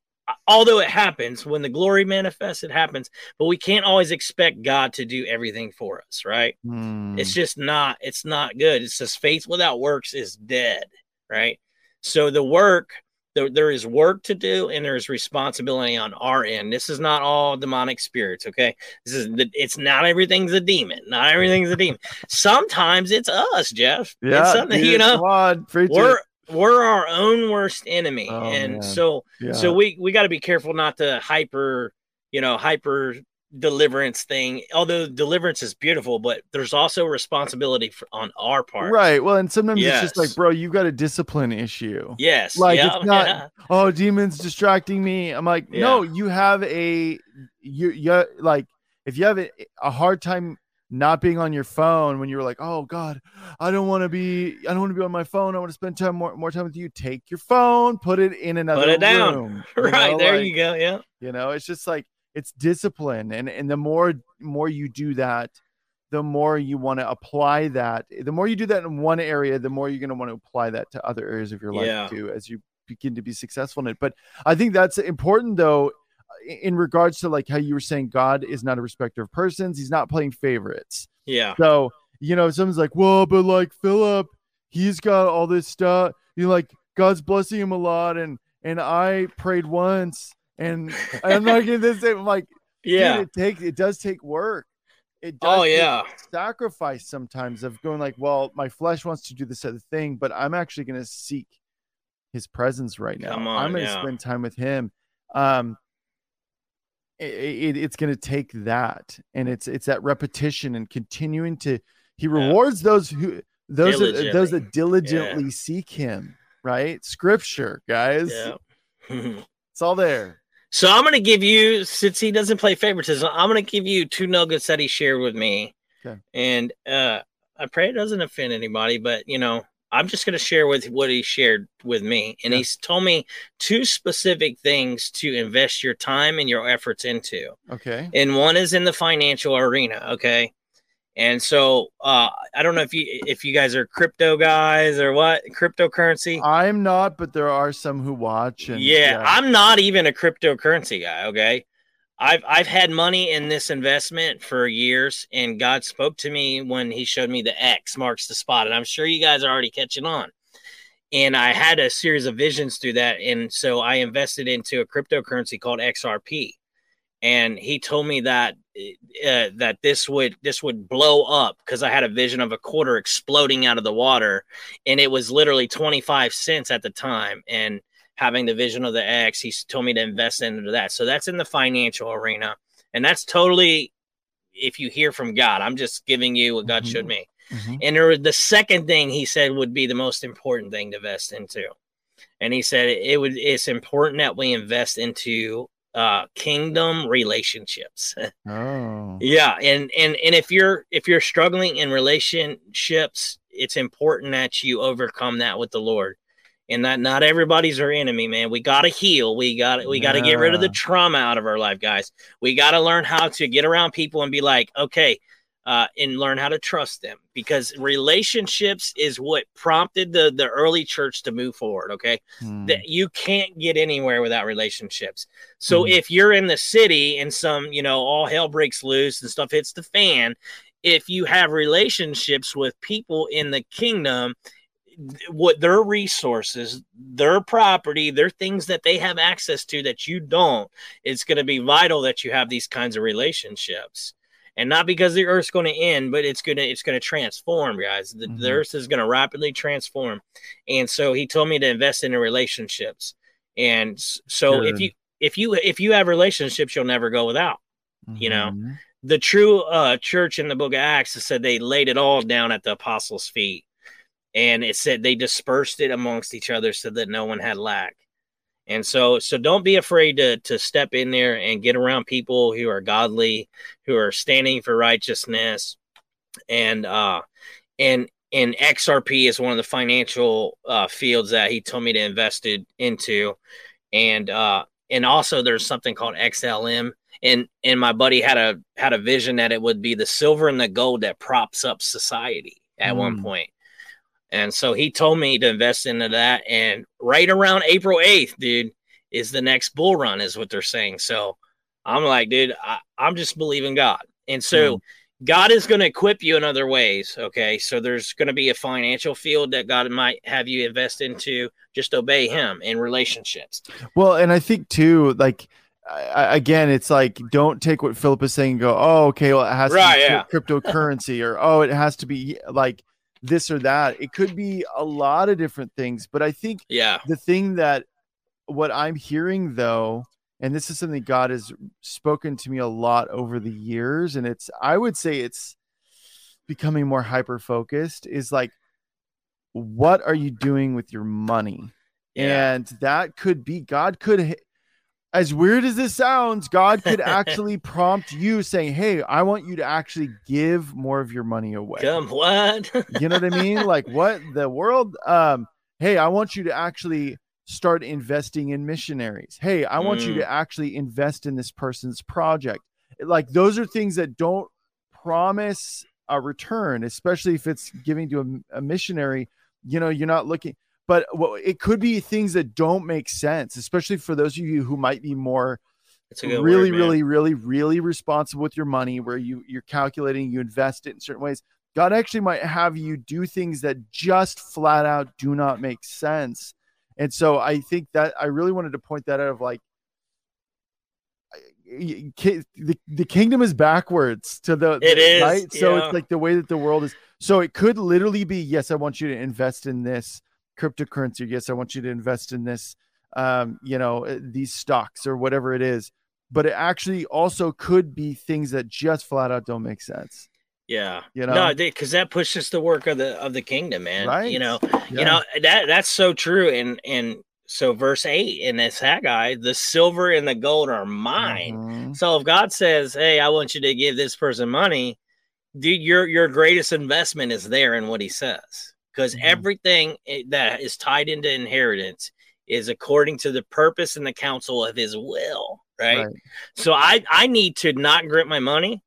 although it happens when the glory manifests it happens but we can't always expect god to do everything for us right? Hmm. it's just not it's not good. It says faith without works is dead right? So the work there, there is work to do and there's responsibility on our end. This is not all demonic spirits okay? This is the, it's not everything's a demon not everything's a demon. Sometimes it's us jeff. Yeah, it's something dude, you know? on, preach it. We're our own worst enemy Oh, and man. so Yeah. so we we got to be careful not to hyper you know hyper deliverance thing although deliverance is beautiful but there's also responsibility for, on our part right. Well, and sometimes it's just like, bro, you got a discipline issue. yes Like, yeah, it's not- yeah. oh demons distracting me i'm like no you have a you you like if you have a, a hard time not being on your phone when you're like oh god i don't want to be i don't want to be on my phone i want to spend time more, more time with you take your phone put it in another put it down. room, you right know, there like, you go yeah you know it's just like it's discipline and and the more more you do that the more you want to apply that the more you do that in one area the more you're going to want to apply that to other areas of your life Yeah. too as you begin to be successful in it but i think that's important though in regards to like how you were saying god is not a respecter of persons he's not playing favorites. Yeah. So you know someone's like well but like phillip he's got all this stuff you know like god's blessing him a lot and and i prayed once and i'm not getting this i'm like yeah. dude, it takes it does take work. It does oh yeah. sacrifice sometimes of going like well my flesh wants to do this other thing but i'm actually going to seek his presence right now. On, i'm going to yeah. spend time with him. Um it, it- it's going to take that and it's it's that repetition and continuing to he rewards those who those that, those that diligently seek him right? Scripture guys. Yeah. It's all there. So I'm going to give you, since he doesn't play favoritism, I'm going to give you two nuggets that he shared with me. Okay. And uh, I pray it doesn't offend anybody, but you know, I'm just going to share with what he shared with me. And Yeah. he's told me two specific things to invest your time and your efforts into. okay And one is in the financial arena. Okay. And so uh, I don't know if you if you guys are crypto guys or what cryptocurrency. i'm not but there are some who watch and yeah, I'm not even a cryptocurrency guy. Okay, I've I've had money in this investment for years, and God spoke to me when He showed me the X marks the spot, and I'm sure you guys are already catching on. And I had a series of visions through that, and so I invested into a cryptocurrency called XRP, and He told me that uh, that this would this would blow up because I had a vision of a quarter exploding out of the water, and it was literally 25 cents at the time, and having the vision of the X, he's told me to invest into that. So that's in the financial arena. And that's totally if you hear from God. I'm just giving you what God Mhm. showed me. Mhm. And there, the second thing he said would be the most important thing to invest into. And he said it would it's important that we invest into uh kingdom relationships Oh. yeah and and and if you're if you're struggling in relationships it's important that you overcome that with the lord and that not everybody's our enemy man we got to heal we got we got to get rid of the trauma out of our life guys we got to learn how to get around people and be like okay uh, and learn how to trust them because relationships is what prompted the the early church to move forward okay Hmm. that you can't get anywhere without relationships. So Mhm. if you're in the city and some, you know, all hell breaks loose and stuff hits the fan, if you have relationships with people in the kingdom, what their resources, their property, their things that they have access to that you don't, it's going to be vital that you have these kinds of relationships. And not because the earth's going to end, but it's going to it's going to transform, guys. The, the Mhm. earth is going to rapidly transform. And so he told me to invest in the relationships. And so if you if you if you have relationships, you'll never go without. you know, Mhm. The true uh church in the book of Acts said they laid it all down at the apostles' feet. And it said they dispersed it amongst each other so that no one had lack. And so so don't be afraid to to step in there and get around people who are godly, who are standing for righteousness. And uh and and XRP is one of the financial uh fields that he told me to invest it into. And uh and also there's something called XLM and and my buddy had a had a vision that it would be the silver and the gold that props up society at one Mm. point. And so he told me to invest into that. And right around April 8th, dude, is the next bull run, is what they're saying. So I'm like, dude, I, I'm just believing God. And so hmm. God is going to equip you in other ways. Okay. So there's going to be a financial field that God might have you invest into. Just obey Him in relationships. Well, and I think too, like I, again, it's like don't take what Phillip is saying and go, oh, okay, well, it has Right, to be yeah. cryptocurrency, or oh, it has to be like this or that. It could be a lot of different things, but I think Yeah. the thing that what I'm hearing though, and this is something God has spoken to me a lot over the years, and it's I would say it's becoming more hyper focused, is like what are you doing with your money? Yeah. And that could be God could as weird as this sounds, God could actually prompt you saying, Hey, I want you to actually give more of your money away Come what? you know what I mean? Like what the world um hey, I want you to actually start investing in missionaries. Hey, I want you Mm. to actually invest in this person's project. Like those are things that don't promise a return, especially if it's giving to a, a missionary, you know, you're not looking but it could be things that don't make sense, especially for those of you who might be more It's a good really, word, really, really, really responsible with your money, where you you're calculating, you invest it in certain ways. God actually might have you do things that just flat out do not make sense. And so I think that I really wanted to point that out of like the, the kingdom is backwards to the It is, right so yeah. it's like the way that the world is so it could literally be yes i want you to invest in this cryptocurrency yes i want you to invest in this um you know uh, these stocks or whatever it is but it actually also could be things that just flat out don't make sense Yeah. you know No, because that pushes the work of the of the kingdom, man. Right. You know, Yeah. you know that that's so true. And and so verse eight in this Haggai, the silver and the gold are mine. Mhm. So if God says, "Hey, I want you to give this person money," dude, your your greatest investment is there in what He says, because Mhm. everything that is tied into inheritance is according to the purpose and the counsel of His will, right? Right. So I I need to not grip my money.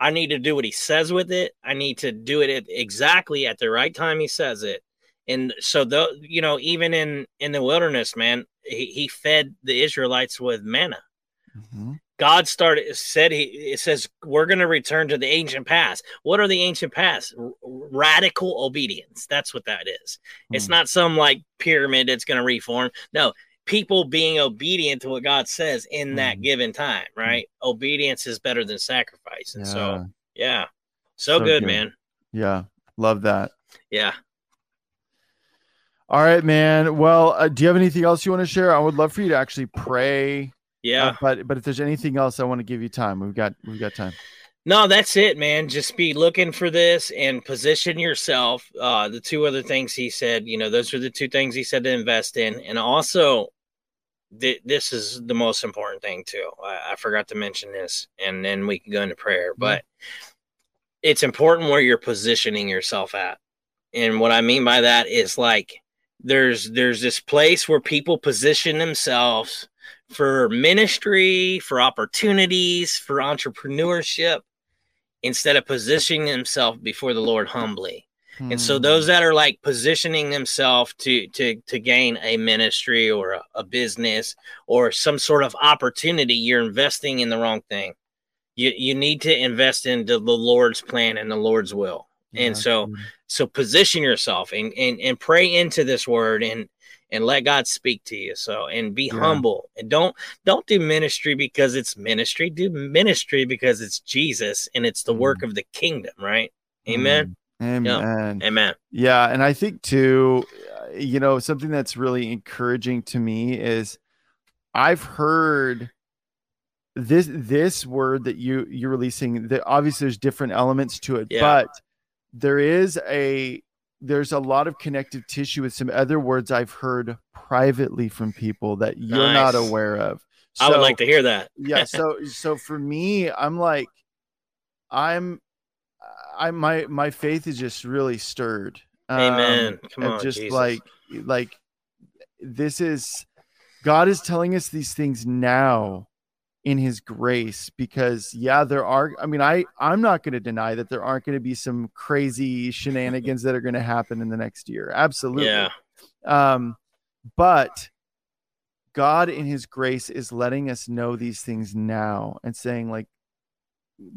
I need to do what he says with it. I need to do it at exactly at the right time he says it. And so though you know, even in in the wilderness, man, he, he fed the Israelites with manna. Mhm. God started said he it says we're going to return to the ancient past. What are the ancient past? R- radical obedience. That's what that is. It's Hmm. not some like pyramid that's going to reform. No, people being obedient to what God says in that Mhm. given time, right? Obedience is better than sacrifice. And so, yeah. So, So good, good. man. yeah love that Yeah. all right man well uh, do you have anything else you want to share i would love for you to actually pray Yeah. Uh, but but if there's anything else, I want to give you time. We've got we've got time. No, that's it, man. Just be looking for this and position yourself. Uh, the two other things he said, you know, those are the two things he said to invest in. And also, th- this is the most important thing too. I, I, forgot to mention this, and then we can go into prayer. Mm-hmm. But it's important where you're positioning yourself at, and what I mean by that is like there's there's this place where people position themselves for ministry, for opportunities, for entrepreneurship, instead of positioning himself before the Lord humbly. And so hmm. those that are like positioning themselves to to to gain a ministry or a, a, business or some sort of opportunity, you're investing in the wrong thing. You you need to invest into the Lord's plan and the Lord's will. Yeah. And so so position yourself and, and and pray into this word and and let God speak to you. So and be yeah. humble and don't don't do ministry because it's ministry. Do ministry because it's Jesus and it's the mm. work of the kingdom, right? Amen. Mm. Amen. Yep. Amen. Yeah. And I think too, you know, something that's really encouraging to me is I've heard this this word that you you're releasing that obviously there's different elements to it, yeah. but there is a there's a lot of connective tissue with some other words I've heard privately from people that you're nice. not aware of. So, I would like to hear that. yeah. So so for me, I'm like, I'm I my my faith is just really stirred. Amen. Um, Come on, just Jesus. like like this is God is telling us these things now in his grace because yeah there are i mean i i'm not going to deny that there aren't going to be some crazy shenanigans that are going to happen in the next year. Absolutely. Yeah. Um but god in his grace is letting us know these things now and saying like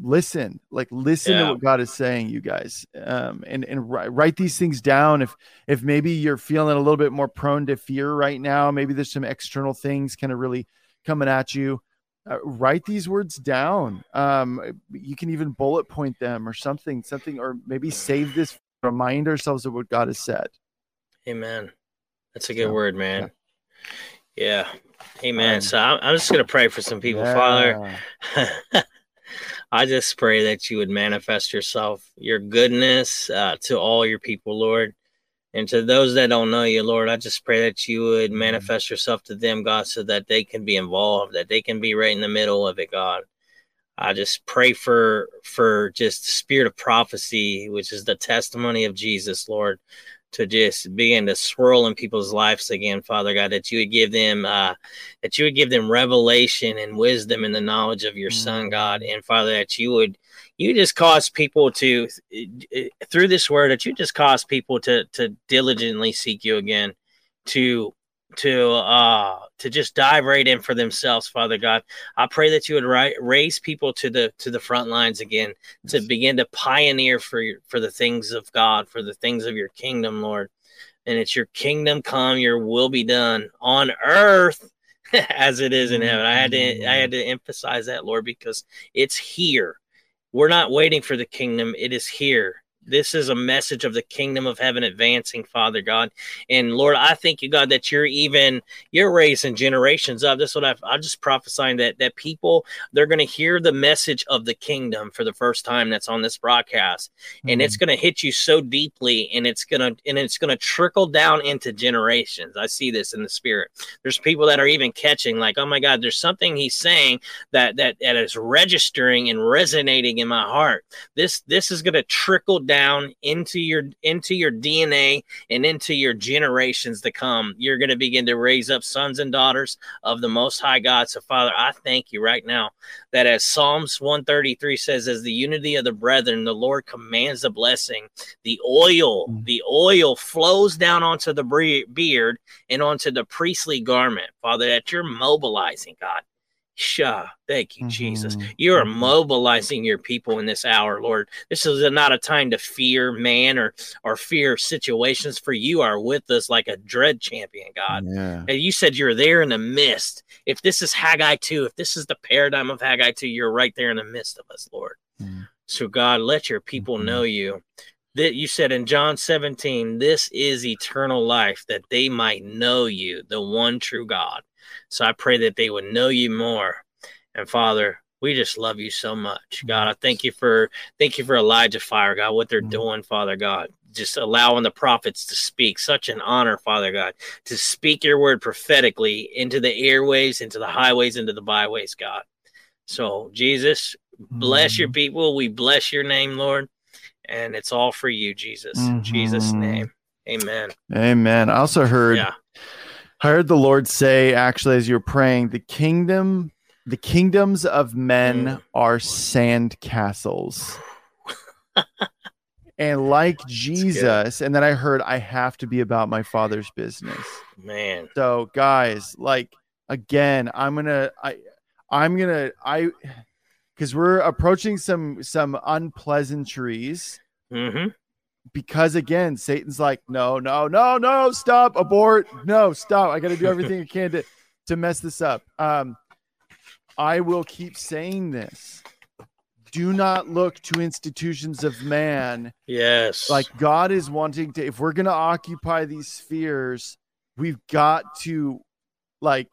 listen like listen yeah. to what god is saying you guys. Um and and write these things down. If if maybe you're feeling a little bit more prone to fear right now maybe there's some external things kind of really coming at you uh, write these words down. Um you can even bullet point them or something something or maybe save this remind ourselves of what god has said. Amen. That's a good so, word man. yeah, yeah. amen. Um, so I'm, I'm, just gonna pray for some people. Yeah. father I just pray that you would manifest yourself, your goodness uh, to all your people, Lord. And to those that don't know you, Lord, I just pray that you would manifest yourself to them, God, so that they can be involved, that they can be right in the middle of it, God. I just pray for for just the spirit of prophecy, which is the testimony of Jesus, Lord, to just begin to swirl in people's lives again, Father God, that you would give them uh, that you would give them revelation and wisdom and the knowledge of your mm-hmm. Son, God, and Father, that you would you just cause people to through this word that you just cause people to to diligently seek you again, to to uh to just dive right in for themselves father god. I pray that you would ri- raise people to the to the front lines again to begin to pioneer for your, for the things of god for the things of your kingdom lord. And it's your kingdom come your will be done on earth as it is in heaven. I had to i had to emphasize that lord because it's here we're not waiting for the kingdom. It is here this is a message of the kingdom of heaven advancing, Father God. And Lord, I thank you, God, that you're even you're raising generations up. This is what I've, I'm just prophesying that that people they're going to hear the message of the kingdom for the first time that's on this broadcast, mm-hmm. and it's mm-hmm. going to hit you so deeply, and it's gonna and it's going to trickle down into generations. I see this in the spirit. There's people that are even catching, like, oh my God, there's something he's saying that that that is registering and resonating in my heart. This this is going to trickle down down into your into your DNA and into your generations to come. You're going to begin to raise up sons and daughters of the Most High God. So, Father, I thank you right now that as Psalms 133 says, as the unity of the brethren, the Lord commands the blessing. The oil, mm. the oil flows down onto the beard and onto the priestly garment, Father, that you're mobilizing, God Shah. Thank you, mm-hmm. Jesus. You are mm-hmm. mobilizing your people in this hour, Lord. This is not a time to fear man or or fear situations, for you are with us like a dread champion, God. Yeah. And you said you're there in the midst. If this is Haggai 2, if this is the paradigm of Haggai 2, you're right there in the midst of us, Lord. Mm. So, God, let your people mm-hmm. know you. That you said in John 17, this is eternal life, that they might know you, the one true God so I pray that they would know you more. And Father, we just love you so much, God. I thank you for thank you for Elijah Fire, God, what they're Mhm. doing, Father God. Just allowing the prophets to speak. Such an honor, Father God, to speak your word prophetically into the airways, into the highways, into the byways, God. So, Jesus, bless your Mhm. people. We bless your name, Lord. And it's all for you, Jesus. In Jesus' name. Amen. Amen. I also heard Yeah. I heard the Lord say actually as you were praying, the kingdom the kingdoms of men Mm. are sand castles. and like Jesus, and then I heard I have to be about my father's business. Man. So guys, like again, I'm gonna I I'm gonna I because we're approaching some some unpleasantries hmm because again, Satan's like, no, no, no, no, stop, abort, no, stop. I got to do everything I can to to mess this up. Um, I will keep saying this. Do not look to institutions of man. Yes. Like God is wanting to. If we're gonna occupy these spheres, we've got to, like,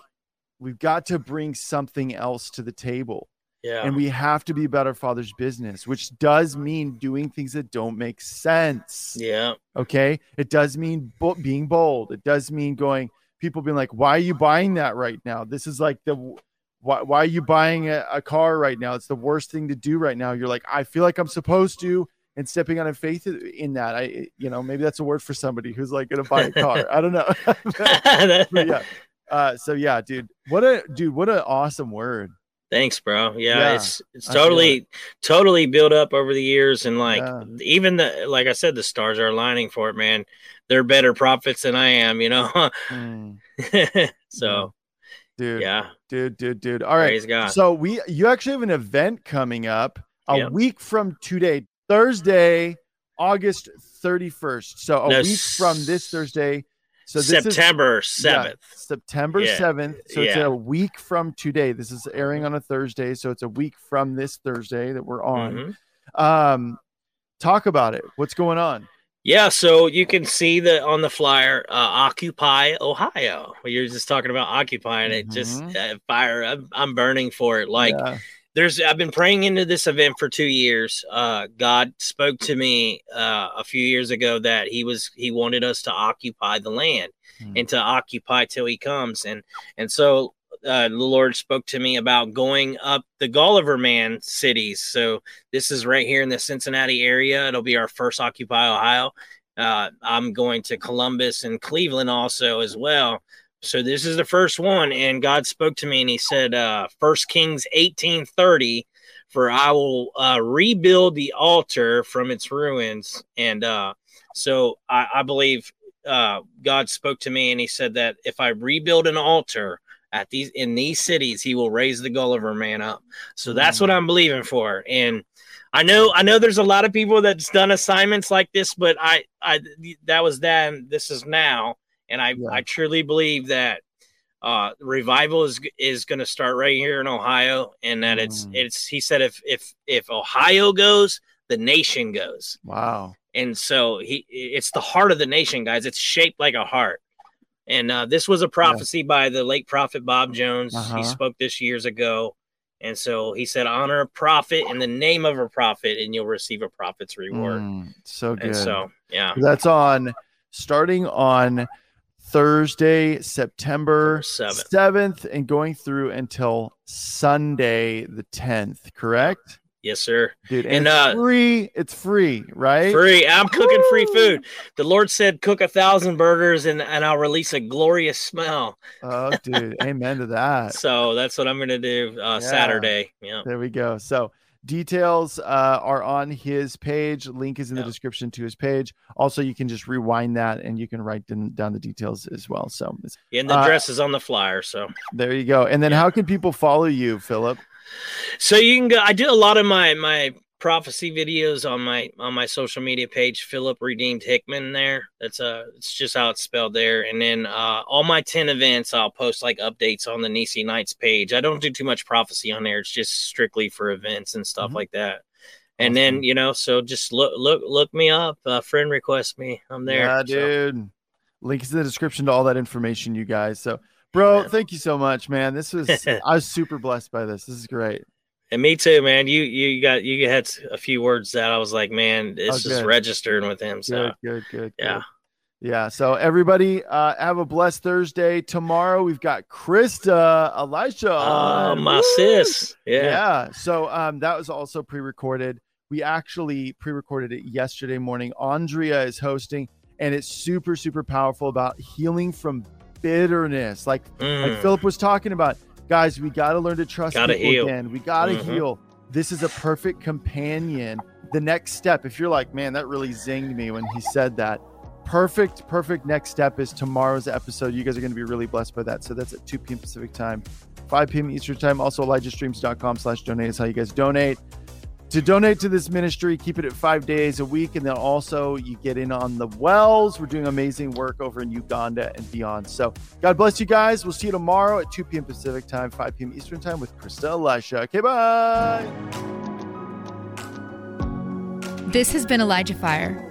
we've got to bring something else to the table yeah. and we have to be about our father's business which does mean doing things that don't make sense. Yeah. okay? It does mean bo- being bold. It does mean going people being like why are you buying that right now? This is like the why, why are you buying a, a car right now? It's the worst thing to do right now. You're like i feel like i'm supposed to and stepping out of faith in that. I you know maybe that's a word for somebody who's like gonna buy a car. I don't know. But yeah. Uh so yeah dude. What a dude what an awesome word Thanks, bro. Yeah, Yeah, it's it's I totally totally built up over the years, and like Yeah. even the like I said, the stars are aligning for it, man. They're better prophets than I am, you know. Mm, so dude yeah, dude dude dude all right God. So we you actually have an event coming up a Yep. week from today, Thursday, August 31st. So a No, week from this Thursday. So September yeah, seventh. September Yeah. 7th. So it's Yeah. a week from today. This is airing on a Thursday, so it's a week from this Thursday that we're on. Mhm. Um talk about it. What's going on? Yeah, so you can see the on the flyer, uh, Occupy Ohio. You're just talking about occupying it. Just uh, fire. I'm, I'm burning for it. Like Yeah. There's i've been praying into this event for two years uh god spoke to me uh a few years ago that he was he wanted us to occupy the land Hmm. and to occupy till he comes and and so uh, the Lord spoke to me about going up the Gulliver Man cities. So this is right here in the Cincinnati area. It'll be our first Occupy Ohio. Uh, I'm going to Columbus and Cleveland also as well. So this is the first one, and God spoke to me and He said, uh, First Kings 18:30, for I will uh, rebuild the altar from its ruins. And uh, so I, I believe uh, God spoke to me and He said that if I rebuild an altar at these in these cities, He will raise the Gulliver man up. So that's what Mm. I'm believing for. And I know I know there's a lot of people that's done assignments like this, but I I that was then. This is now, and I Yeah. I truly believe that uh revival is is going to start right here in Ohio, and that it's Mm. it's. He said if if if Ohio goes, the nation goes, Wow. and so he it's the heart of the nation, guys. It's shaped like a heart. And uh, this was a prophecy by the late prophet Bob Jones. Uh-huh. He spoke this years ago. And so he said, honor a prophet in the name of a prophet, and you'll receive a prophet's reward. Mm, so good. And so, yeah. That's on starting on Thursday, September Seventh. 7th, and going through until Sunday, the 10th, correct? Yes, sir. Dude, and, And, it's uh, free. It's free, right? Free. I'm cooking free food. The Lord said, cook a thousand burgers and, and I'll release a glorious smell. Oh, dude, amen to that. So that's what I'm going to do uh, Yeah. Saturday. Yeah. There we go. So details uh, are on his page. Link is in the description to his page. Also, you can just rewind that and you can write down, down the details as well. So it's- And the Uh, dress is on the flyer. So. there you go. And then Yeah. how can people follow you, Phillip? So you can go. I do a lot of my my prophecy videos on my on my social media page, Phillip Redeemed Hickman. There, that's uh it's just how it's spelled there. And then uh, all my ten events, I'll post like updates on the Nissi Knights page. I don't do too much prophecy on there. It's just strictly for events and stuff Mhm. like that. And Awesome. then you know, so just look look look me up. Uh, friend request me. I'm there. Yeah, So, dude. Link is in the description to all that information, you guys. So, bro, Amen. thank you so much, man. This was I was super blessed by this. This is great. And me too, man. You you got you had a few words that I was like, man, it's Oh, just registering with him. So Good, good, good. yeah. good. Yeah. So everybody, uh, have a blessed Thursday. Tomorrow we've got Krista, Elisha. Oh, my Woo! sis. Yeah. Yeah. So um, that was also pre-recorded. We actually pre-recorded it yesterday morning. Andrea is hosting, and it's super, super powerful about healing from bitterness. Like like Mm. Phillip was talking about, guys, we got to learn to trust Gotta people heal. again. We got to Mhm. heal. This is a perfect companion. The next step, if you're like, man, that really zinged me when he said that. Perfect, perfect next step is tomorrow's episode. You guys are going to be really blessed by that. So that's at 2 p.m. Pacific time, 5 p.m. Eastern time. Also, ElijahStreams.com slash donate is how you guys donate. To donate to this ministry, keep it at five days a week. And then also you get in on the wells. We're doing amazing work over in Uganda and beyond. So God bless you guys. We'll see you tomorrow at 2 p.m. Pacific time, 5 p.m. Eastern time with Krista Elisha. Okay, bye. This has been Elijah Fire.